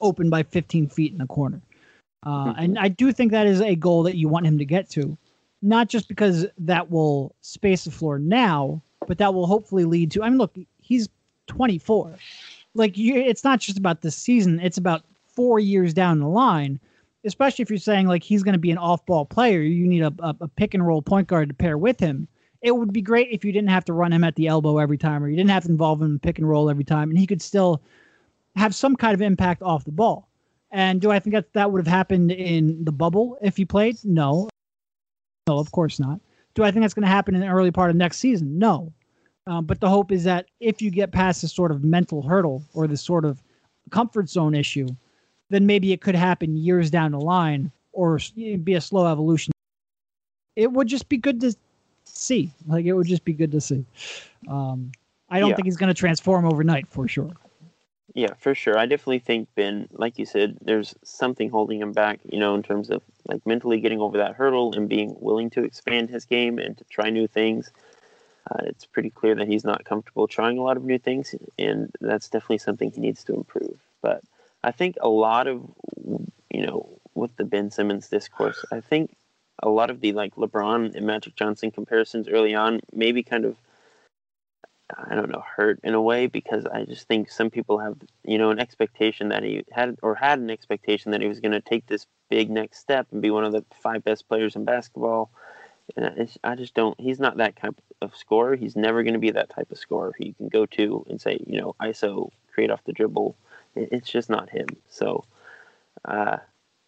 open by 15 feet in the corner. Uh, mm-hmm. And I do think that is a goal that you want him to get to, not just because that will space the floor now, but that will hopefully lead to. I mean, look, he's 24. Like, you, it's not just about this season; it's about four years down the line. Especially if you're saying like he's going to be an off-ball player, you need a, a, a pick and roll point guard to pair with him. It would be great if you didn't have to run him at the elbow every time, or you didn't have to involve him in pick and roll every time, and he could still have some kind of impact off the ball. And do I think that that would have happened in the bubble if he played? No. No, of course not. Do I think that's going to happen in the early part of next season? No. Um, but the hope is that if you get past this sort of mental hurdle or this sort of comfort zone issue, then maybe it could happen years down the line or be a slow evolution. It would just be good to see. Like it would just be good to see. Um, I don't yeah. think he's going to transform overnight for sure. Yeah, for sure. I definitely think Ben, like you said, there's something holding him back, you know, in terms of like mentally getting over that hurdle and being willing to expand his game and to try new things. Uh, it's pretty clear that he's not comfortable trying a lot of new things, and that's definitely something he needs to improve. But I think a lot of, you know, with the Ben Simmons discourse, I think a lot of the like LeBron and Magic Johnson comparisons early on maybe kind of I don't know, hurt in a way because I just think some people have, you know, an expectation that he had or had an expectation that he was going to take this big next step and be one of the five best players in basketball. And I just don't. He's not that type of scorer. He's never going to be that type of scorer who you can go to and say, you know, ISO, create off the dribble. It's just not him. So, uh,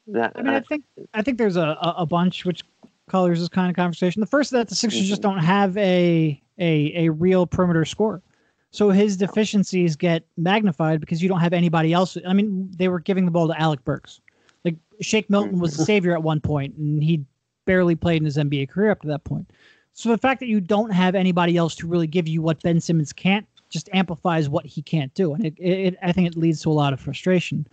that I mean, I, I think I think there's a a bunch which colors this kind of conversation. The first that the Sixers mm-hmm. just don't have a a a real perimeter scorer. So his deficiencies get magnified because you don't have anybody else. I mean, they were giving the ball to Alec Burks. Like Shake Milton was the mm-hmm. savior at one point, and he barely played in his NBA career up to that point. So the fact that you don't have anybody else to really give you what Ben Simmons can't just amplifies what he can't do, and it, it I think it leads to a lot of frustration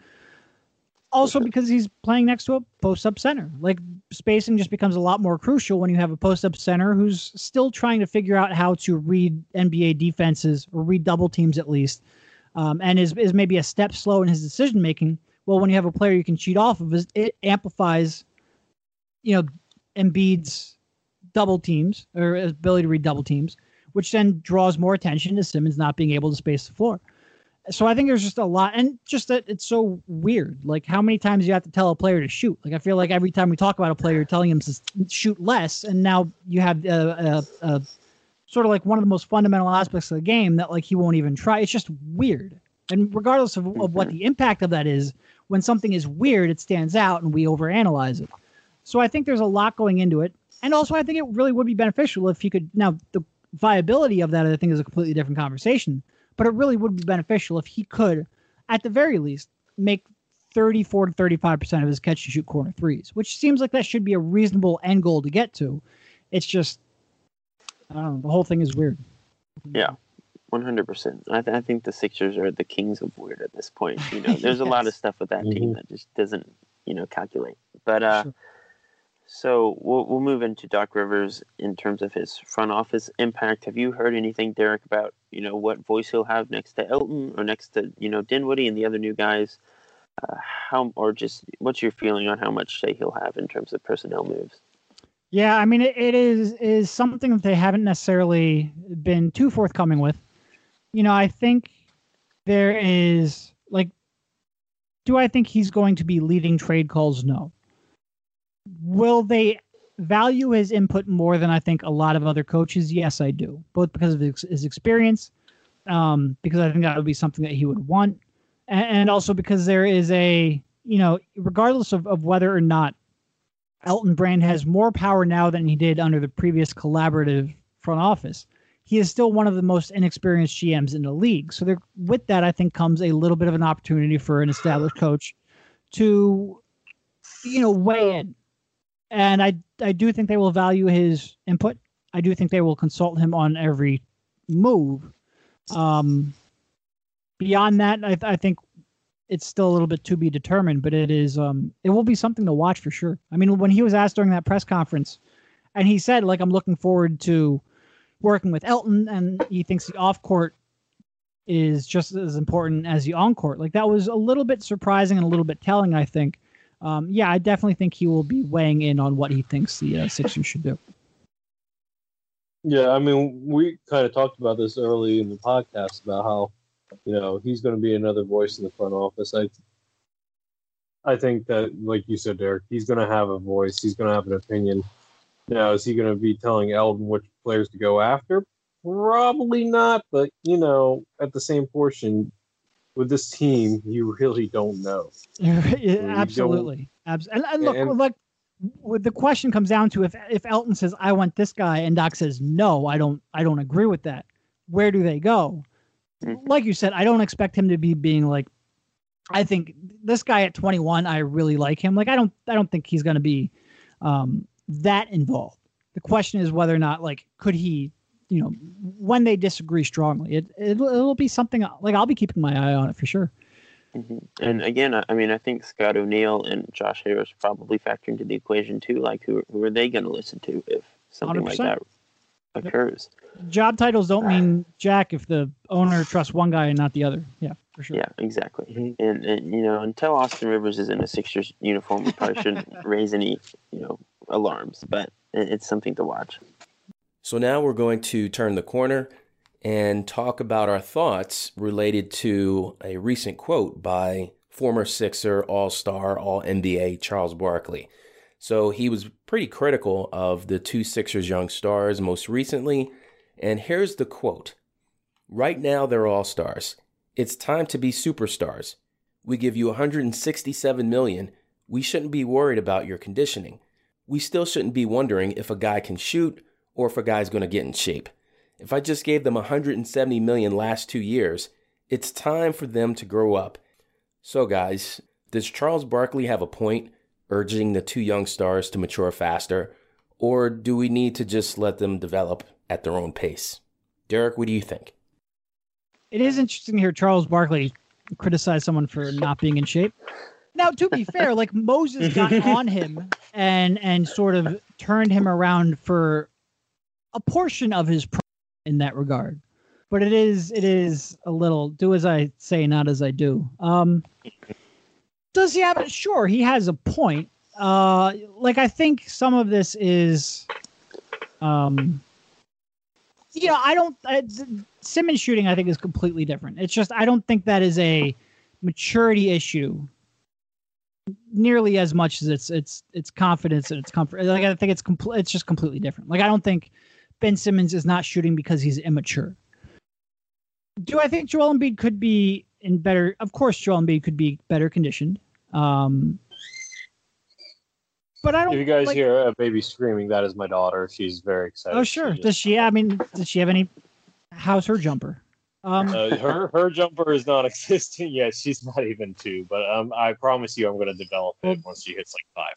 also because he's playing next to a post up center. Like spacing just becomes a lot more crucial when you have a post up center who's still trying to figure out how to read NBA defenses or read double teams at least, um, and is is maybe a step slow in his decision making. Well, when you have a player you can cheat off of, it amplifies, you know, Embiid's double teams or ability to read double teams, which then draws more attention to Simmons not being able to space the floor so I think there's just a lot, and just that it's so weird. Like how many times you have to tell a player to shoot. Like I feel like every time we talk about a player, you're telling him to shoot less, and now you have a, a, a sort of like one of the most fundamental aspects of the game that like he won't even try. It's just weird. And regardless of, of what mhm. the impact of that is, when something is weird, it stands out, and we overanalyze it. So I think there's a lot going into it, and also I think it really would be beneficial if he could. Now the viability of that, I think, is a completely different conversation but it really would be beneficial if he could, at the very least, make 34 to 35% of his catch and shoot corner threes, which seems like that should be a reasonable end goal to get to. It's just, I don't know, the whole thing is weird. Yeah. 100%. I, th- I think the Sixers are the kings of weird at this point. You know, there's yes. a lot of stuff with that mm-hmm. team that just doesn't, you know, calculate. But uh, sure. So we'll we'll move into Doc Rivers in terms of his front office impact. Have you heard anything, Derek, about you know what voice he'll have next to Elton or next to you know Dinwiddie and the other new guys? Uh, how or just what's your feeling on how much say he'll have in terms of personnel moves? Yeah, I mean it, it is is something that they haven't necessarily been too forthcoming with. You know, I think there is like Do I think he's going to be leading trade calls? No. Will they value his input more than I think a lot of other coaches? Yes, I do. Both because of his, experience, um, because I think that would be something that he would want, and, and also because there is a, you know, regardless of, of whether or not Elton Brand has more power now than he did under the previous collaborative front office. He is still one of the most inexperienced GMs in the league. So there, with that, I think comes a little bit of an opportunity for an established coach to, you know, weigh in. And I, I do think they will value his input. I do think they will consult him on every move. Um, beyond that, I, I think it's still a little bit to be determined, but it is um it will be something to watch for sure. I mean, when he was asked during that press conference, and he said like I'm looking forward to working with Elton, and he thinks the off court is just as important as the on court. Like that was a little bit surprising and a little bit telling. I think. Um, yeah, I definitely think he will be weighing in on what he thinks the uh, Sixers should do. Yeah, I mean, we kind of talked about this early in the podcast about how you know, he's going to be another voice in the front office. I, I think that, like you said, Derek, he's going to have a voice. He's going to have an opinion. Now, is he going to be telling Elton which players to go after? Probably not. But you know, at the same portion, with this team, you really don't know. yeah, absolutely, Abs- and, and look, and, like the question comes down to if if Elton says I want this guy and Doc says no, I don't I don't agree with that. Where do they go? Mm-hmm. like you said, I don't expect him to be being like. I think this guy at 21, I really like him. Like I don't, I don't think he's going to be um, that involved. The question is whether or not, like, could he, you know, when they disagree strongly, it, it it'll be something like I'll be keeping my eye on it for sure. Mm-hmm. And again, I mean, I think Scott O'Neil and Josh Harris probably factor into the equation too. Like, who who are they going to listen to if something 100%. like that occurs? job titles don't mean jack if the owner trusts one guy and not the other. Yeah, for sure. Yeah, exactly. Mm-hmm. And, and you know, until Austin Rivers is in a Sixers uniform, we probably shouldn't raise any you know alarms. But it's something to watch. So now we're going to turn the corner and talk about our thoughts related to a recent quote by former Sixer All Star, All NBA Charles Barkley. So he was pretty critical of the two Sixers young stars most recently and here's the quote Right now, they're all stars. It's time to be superstars. We give you 167 million. We shouldn't be worried about your conditioning. We still shouldn't be wondering if a guy can shoot or if a guy's going to get in shape. If I just gave them 170 million last 2 years, it's time for them to grow up. So guys, does Charles Barkley have a point urging the two young stars to mature faster or do we need to just let them develop at their own pace. Derek, what do you think? It is interesting to hear Charles Barkley criticize someone for not being in shape. Now, to be fair, like Moses got on him and and sort of turned him around for a portion of his in that regard. But it is it is a little do as I say, not as I do. Um, does he have it? Sure, he has a point. Uh, like I think some of this is um you know, I don't. I, Simmons shooting, I think, is completely different. It's just I don't think that is a maturity issue nearly as much as it's it's it's confidence and it's comfort. Like I think it's complete. It's just completely different. Like I don't think Ben Simmons is not shooting because he's immature. Do I think Joel Embiid could be in better? Of course, Joel Embiid could be better conditioned. Um, but I don't. If you guys like, hear a baby screaming, that is my daughter. She's very excited. Oh sure. Does she? I mean, does she have any? How's her jumper? Um, uh, her her jumper is non-existent yet. She's not even two, but um, I promise you, I'm going to develop it once she hits like five.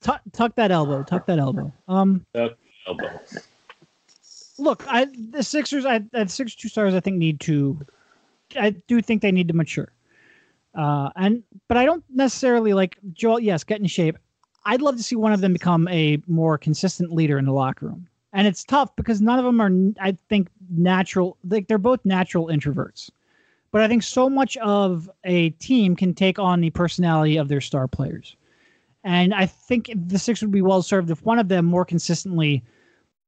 Tuck, tuck that elbow. Tuck that elbow. Um, tuck elbow. Look, I the Sixers. I at six two stars. I think need to. I do think they need to mature. Uh, and but I don't necessarily like Joel. Yes, get in shape. I'd love to see one of them become a more consistent leader in the locker room. And it's tough because none of them are, I think, natural. Like they're both natural introverts. But I think so much of a team can take on the personality of their star players. And I think the Six would be well served if one of them more consistently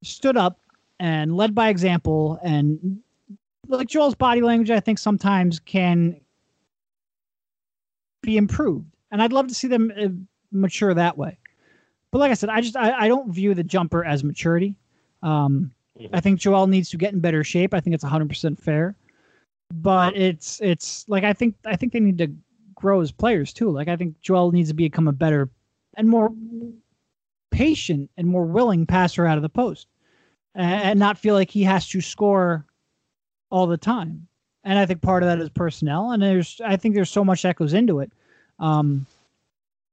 stood up and led by example. And like Joel's body language, I think sometimes can be improved, and I'd love to see them uh, mature that way. But like I said, I just I, I don't view the jumper as maturity. Um, mm-hmm. I think Joel needs to get in better shape. I think it's 100% fair. But it's it's like I think I think they need to grow as players too. Like I think Joel needs to become a better and more patient and more willing passer out of the post, and not feel like he has to score all the time. And I think part of that is personnel, and there's I think there's so much that goes into it. Um,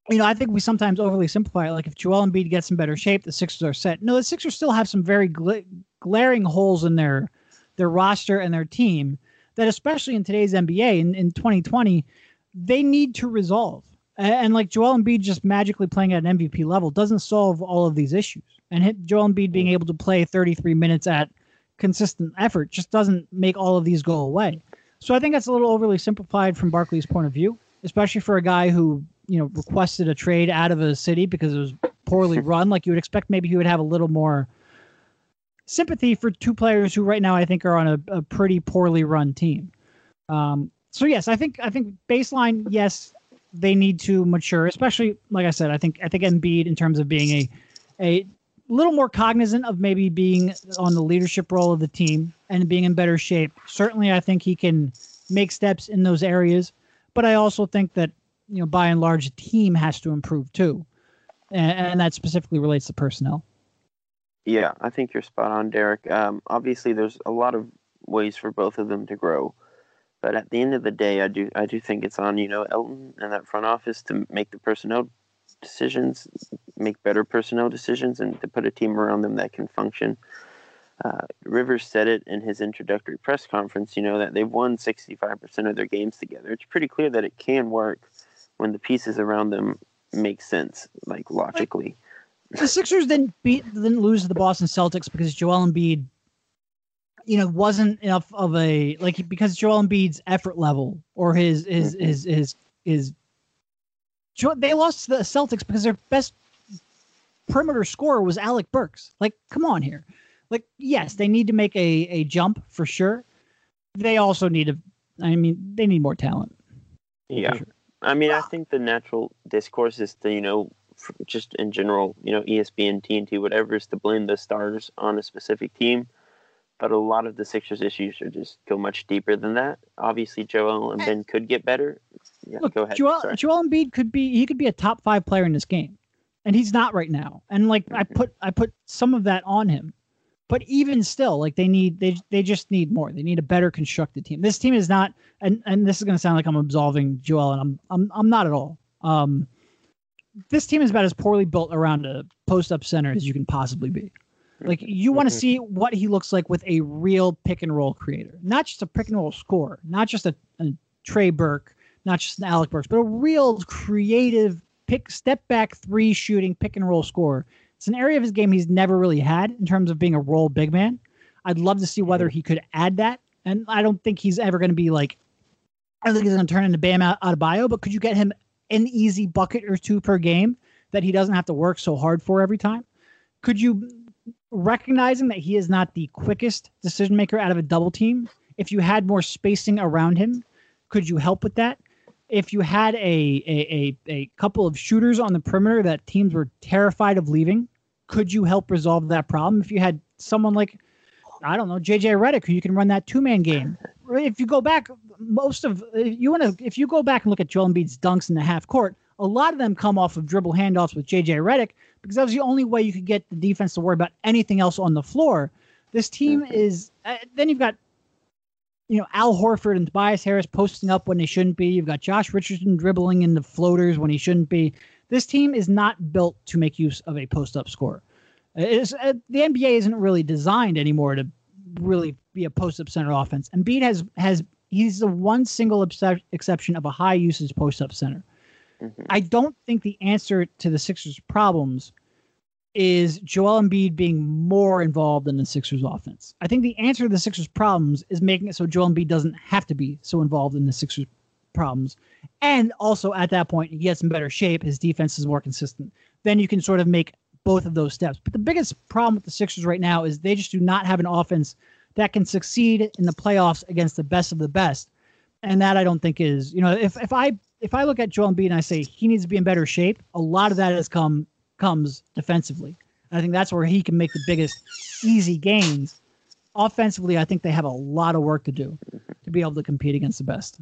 you know, I think we sometimes overly simplify it. Like if Joel Embiid gets in better shape, the Sixers are set. No, the Sixers still have some very gl- glaring holes in their their roster and their team that, especially in today's NBA in, in 2020, they need to resolve. And, and like Joel Embiid just magically playing at an MVP level doesn't solve all of these issues. And hit Joel Embiid being able to play 33 minutes at consistent effort just doesn't make all of these go away. So I think that's a little overly simplified from Barkley's point of view, especially for a guy who you know requested a trade out of a city because it was poorly run. Like you would expect, maybe he would have a little more sympathy for two players who right now I think are on a, a pretty poorly run team. Um, so yes, I think I think baseline yes they need to mature, especially like I said. I think I think Embiid in terms of being a a little more cognizant of maybe being on the leadership role of the team and being in better shape. Certainly, I think he can make steps in those areas. But I also think that you know, by and large, the team has to improve too, and, and that specifically relates to personnel. Yeah, I think you're spot on, Derek. Um, obviously, there's a lot of ways for both of them to grow, but at the end of the day, I do I do think it's on you know Elton and that front office to make the personnel decisions, make better personnel decisions, and to put a team around them that can function. Uh, Rivers said it in his introductory press conference, you know, that they've won 65% of their games together. It's pretty clear that it can work when the pieces around them make sense, like logically. the Sixers didn't beat didn't lose to the Boston Celtics because Joel Embiid, you know, wasn't enough of a like because Joel Embiid's effort level or his his mm-hmm. his his his, his they lost to the Celtics because their best perimeter scorer was Alec Burks. Like, come on here. Like, yes, they need to make a a jump for sure. They also need to. I mean, they need more talent. Yeah. Sure. I mean, I think the natural discourse is to, you know, just in general, you know, ESPN, TNT, whatever, is to blame the stars on a specific team. But a lot of the Sixers' issues are just go much deeper than that. Obviously, Joel and Ben could get better. Yeah, Look, go ahead. Joel, Joel Embiid could be he could be a top five player in this game, and he's not right now. And like mm-hmm. I put I put some of that on him. But even still, like they need they they just need more. They need a better constructed team. This team is not and and this is going to sound like I'm absolving Joel and I'm I'm I'm not at all. Um this team is about as poorly built around a post up center as you can possibly be. Like you want to mm-hmm. see what he looks like with a real pick and roll creator, not just a pick and roll scorer, not just a, a Trey Burke, not just an Alec Burks, but a real creative pick step back three shooting pick and roll scorer it's an area of his game he's never really had in terms of being a role big man. I'd love to see whether mm-hmm. he could add that. And I don't think he's ever going to be like, I don't think he's going to turn into Bam Adebayo, but could you get him an easy bucket or two per game that he doesn't have to work so hard for every time? Could you, recognizing that he is not the quickest decision maker out of a double team, if you had more spacing around him, could you help with that? If you had a, a, a, a couple of shooters on the perimeter that teams were terrified of leaving, could you help resolve that problem? If you had someone like, I don't know, JJ Redick, who you can run that two man game. If you go back, most of you want to, if you go back and look at Joel Embiid's dunks in the half court, a lot of them come off of dribble handoffs with JJ Redick because that was the only way you could get the defense to worry about anything else on the floor. This team is, uh, then you've got you know, Al Horford and Tobias Harris posting up when they shouldn't be. You've got Josh Richardson dribbling in the floaters when he shouldn't be. This team is not built to make use of a post up score. uh, the NBA isn't really designed anymore to really be a post up center offense. And Embiid has has he's the one single exception of a high usage post up center. Mm-hmm. I don't think the answer to the Sixers' problems is Joel Embiid being more involved in the Sixers offense. I think the answer to the Sixers problems is making it so Joel Embiid doesn't have to be so involved in the Sixers problems. And also at that point, he gets in better shape. His defense is more consistent. Then you can sort of make both of those steps. But the biggest problem with the Sixers right now is they just do not have an offense that can succeed in the playoffs against the best of the best. And that I don't think is, you know, if, if I if I look at Joel Embiid and I say he needs to be in better shape, a lot of that has come comes defensively. I think that's where he can make the biggest easy gains. Offensively, I think they have a lot of work to do to be able to compete against the best.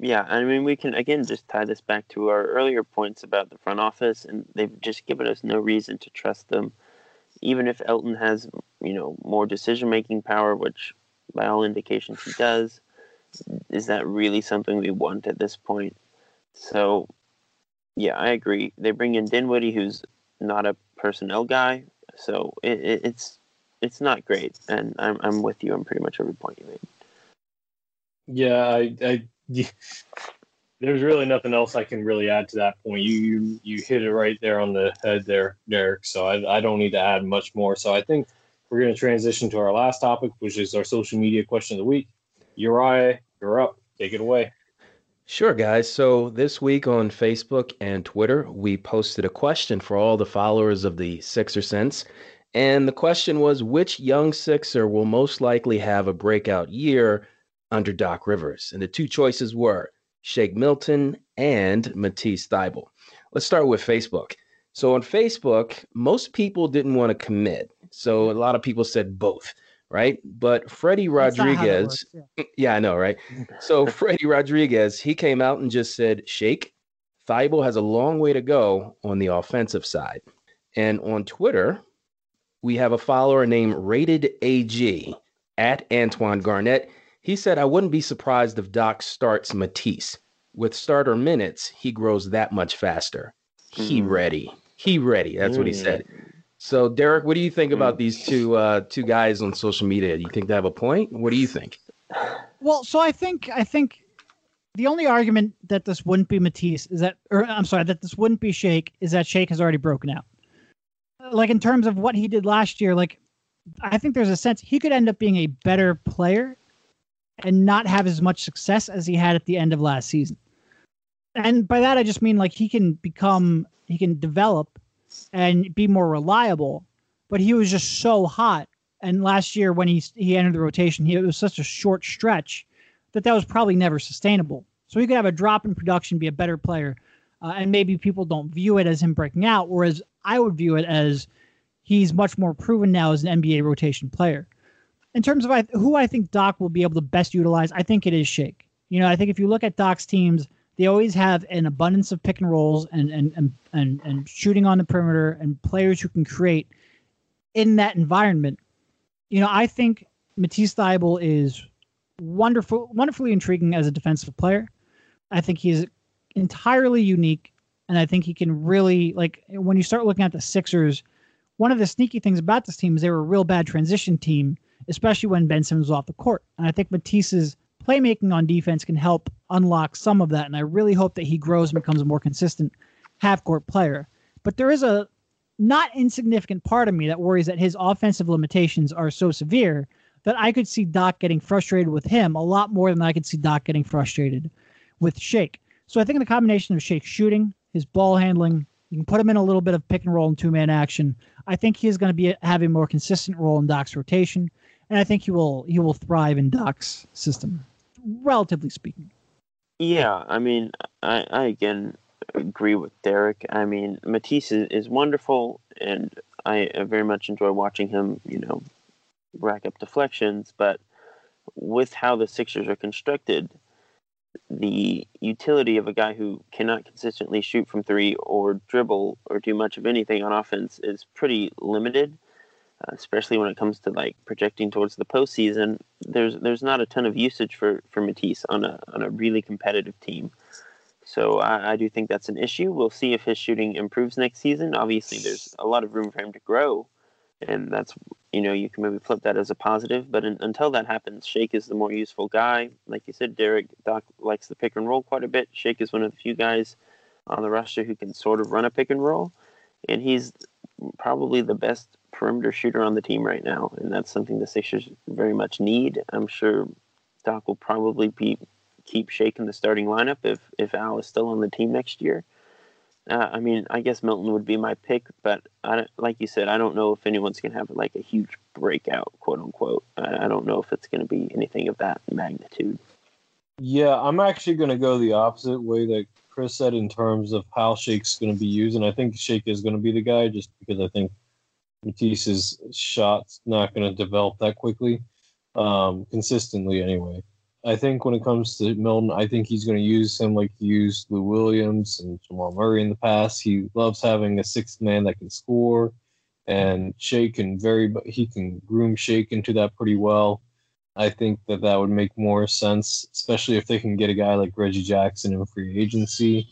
Yeah, I mean, we can again just tie this back to our earlier points about the front office, and they've just given us no reason to trust them. Even if Elton has, you know, more decision making power, which by all indications he does, is that really something we want at this point? So, yeah, I agree. They bring in Dinwiddie, who's not a personnel guy, so it, it, it's it's not great. And I'm I'm with you on pretty much every point you made. Yeah, I, I there's really nothing else I can really add to that point. You you, you hit it right there on the head there, Derek. So I, I don't need to add much more. So I think we're going to transition to our last topic, which is our social media question of the week. Uriah, you're up. Take it away. Sure, guys. So this week on Facebook and Twitter, we posted a question for all the followers of the Sixer Sense. And the question was which young Sixer will most likely have a breakout year under Doc Rivers? And the two choices were Shake Milton and Matisse Thybulle. Let's start with Facebook. So on Facebook, most people didn't want to commit. So a lot of people said both, right? But Freddie Rodriguez, yeah. yeah, I know, right? So Freddie Rodriguez, he came out and just said, Shake, Thybulle has a long way to go on the offensive side. And on Twitter, we have a follower named Rated AG at Antoine Garnett. He said, I wouldn't be surprised if Doc starts Matisse. With starter minutes, he grows that much faster. He mm. ready. He ready. That's mm. what he said. So, Derek, what do you think about mm. these two uh, two guys on social media? Do you think they have a point? What do you think? Well, so I think I think the only argument that this wouldn't be Matisse is that, or I'm sorry, that this wouldn't be Shake is that Shake has already broken out. Like in terms of what he did last year, like I think there's a sense he could end up being a better player and not have as much success as he had at the end of last season. And by that I just mean like he can become he can develop and be more reliable, but he was just so hot. And last year when he he entered the rotation, he it was such a short stretch that that was probably never sustainable. So he could have a drop in production, be a better player, uh, and maybe people don't view it as him breaking out, whereas I would view it as he's much more proven now as an NBA rotation player in terms of who I think Doc will be able to best utilize, I think it is Shake. You know, I think if you look at Doc's teams, they always have an abundance of pick and rolls and and and and, and shooting on the perimeter and players who can create in that environment. You know, I think Matisse Thybulle is wonderful, wonderfully intriguing as a defensive player. I think he's entirely unique, and I think he can really like when you start looking at the Sixers. One of the sneaky things about this team is they were a real bad transition team especially when Ben Simmons was off the court. And I think Matisse's playmaking on defense can help unlock some of that. And I really hope that he grows and becomes a more consistent half court player. But there is a not insignificant part of me that worries that his offensive limitations are so severe that I could see Doc getting frustrated with him a lot more than I could see Doc getting frustrated with Shake. So I think the combination of Shake shooting, his ball handling, you can put him in a little bit of pick and roll and two man action. I think he's going to be having a more consistent role in Doc's rotation and I think he will he will thrive in Doc's system, relatively speaking. Yeah, I mean, I, I again agree with Derek. I mean, Matisse is, is wonderful, and I very much enjoy watching him. You know, rack up deflections, but with how the Sixers are constructed, the utility of a guy who cannot consistently shoot from three or dribble or do much of anything on offense is pretty limited Uh, especially when it comes to like projecting towards the postseason. There's there's not a ton of usage for for Matisse on a on a really competitive team. So I, I do think that's an issue. We'll see if his shooting improves next season. Obviously, there's a lot of room for him to grow, and that's you know you can maybe flip that as a positive. But in, until that happens, Shake is the more useful guy. Like you said, Derek Doc likes the pick and roll quite a bit. Shake is one of the few guys on the roster who can sort of run a pick and roll, and he's probably the best perimeter shooter on the team right now, and that's something the Sixers very much need. I'm sure Doc will probably be keep shaking the starting lineup if if Al is still on the team next year. Uh, I mean, I guess Milton would be my pick, but I like you said, I don't know if anyone's gonna have like a huge breakout, quote unquote. I, I don't know if it's gonna be anything of that magnitude. Yeah, I'm actually gonna go the opposite way that Chris said in terms of how Shake's going to be used, and I think Shake is going to be the guy just because I think Matisse's shot's not going to develop that quickly, um, consistently anyway. I think when it comes to Milton, I think he's going to use him like he used Lou Williams and Jamal Murray in the past. He loves having a sixth man that can score, and Shake can very he can groom Shake into that pretty well. I think that that would make more sense, especially if they can get a guy like Reggie Jackson in free agency.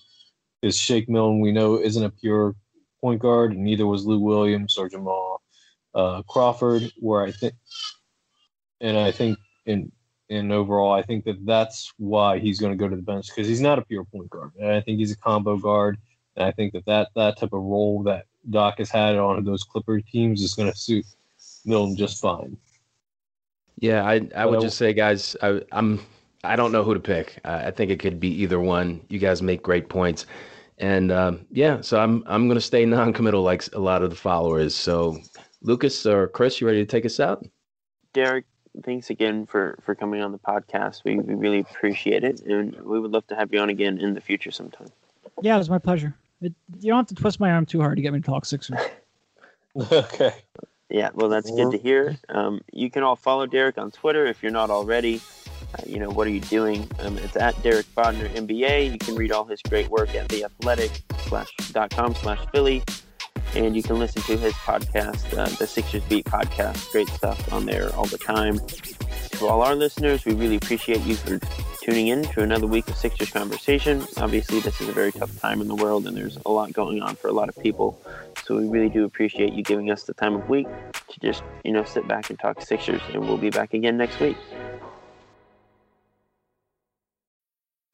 Because Shake Milton, we know, isn't a pure point guard, and neither was Lou Williams or Jamal uh, Crawford. Where I think, and I think in in overall, I think that that's why he's going to go to the bench because he's not a pure point guard. And I think he's a combo guard, and I think that that, that type of role that Doc has had on those Clipper teams is going to suit Milton just fine. Yeah, I I would just say, guys, I, I'm I don't know who to pick. I think it could be either one. You guys make great points, and um, yeah, so I'm I'm gonna stay non-committal like a lot of the followers. So, Lucas or Chris, you ready to take us out? Derek, thanks again for for coming on the podcast. We we really appreciate it, and we would love to have you on again in the future sometime. Yeah, it was my pleasure. It, you don't have to twist my arm too hard to get me to talk Sixers. okay. Yeah, well, that's good to hear. Um, you can all follow Derek on Twitter if you're not already. Uh, you know, what are you doing? Um, it's at Derek Bodner NBA. You can read all his great work at theathletic.com slash dot com slash Philly. And you can listen to his podcast, uh, the Sixers Beat podcast. Great stuff on there all the time. To all our listeners, we really appreciate you for tuning in to another week of Sixers Conversation. Obviously, this is a very tough time in the world, and there's a lot going on for a lot of people. So we really do appreciate you giving us the time of week to just, you know, sit back and talk Sixers, and we'll be back again next week.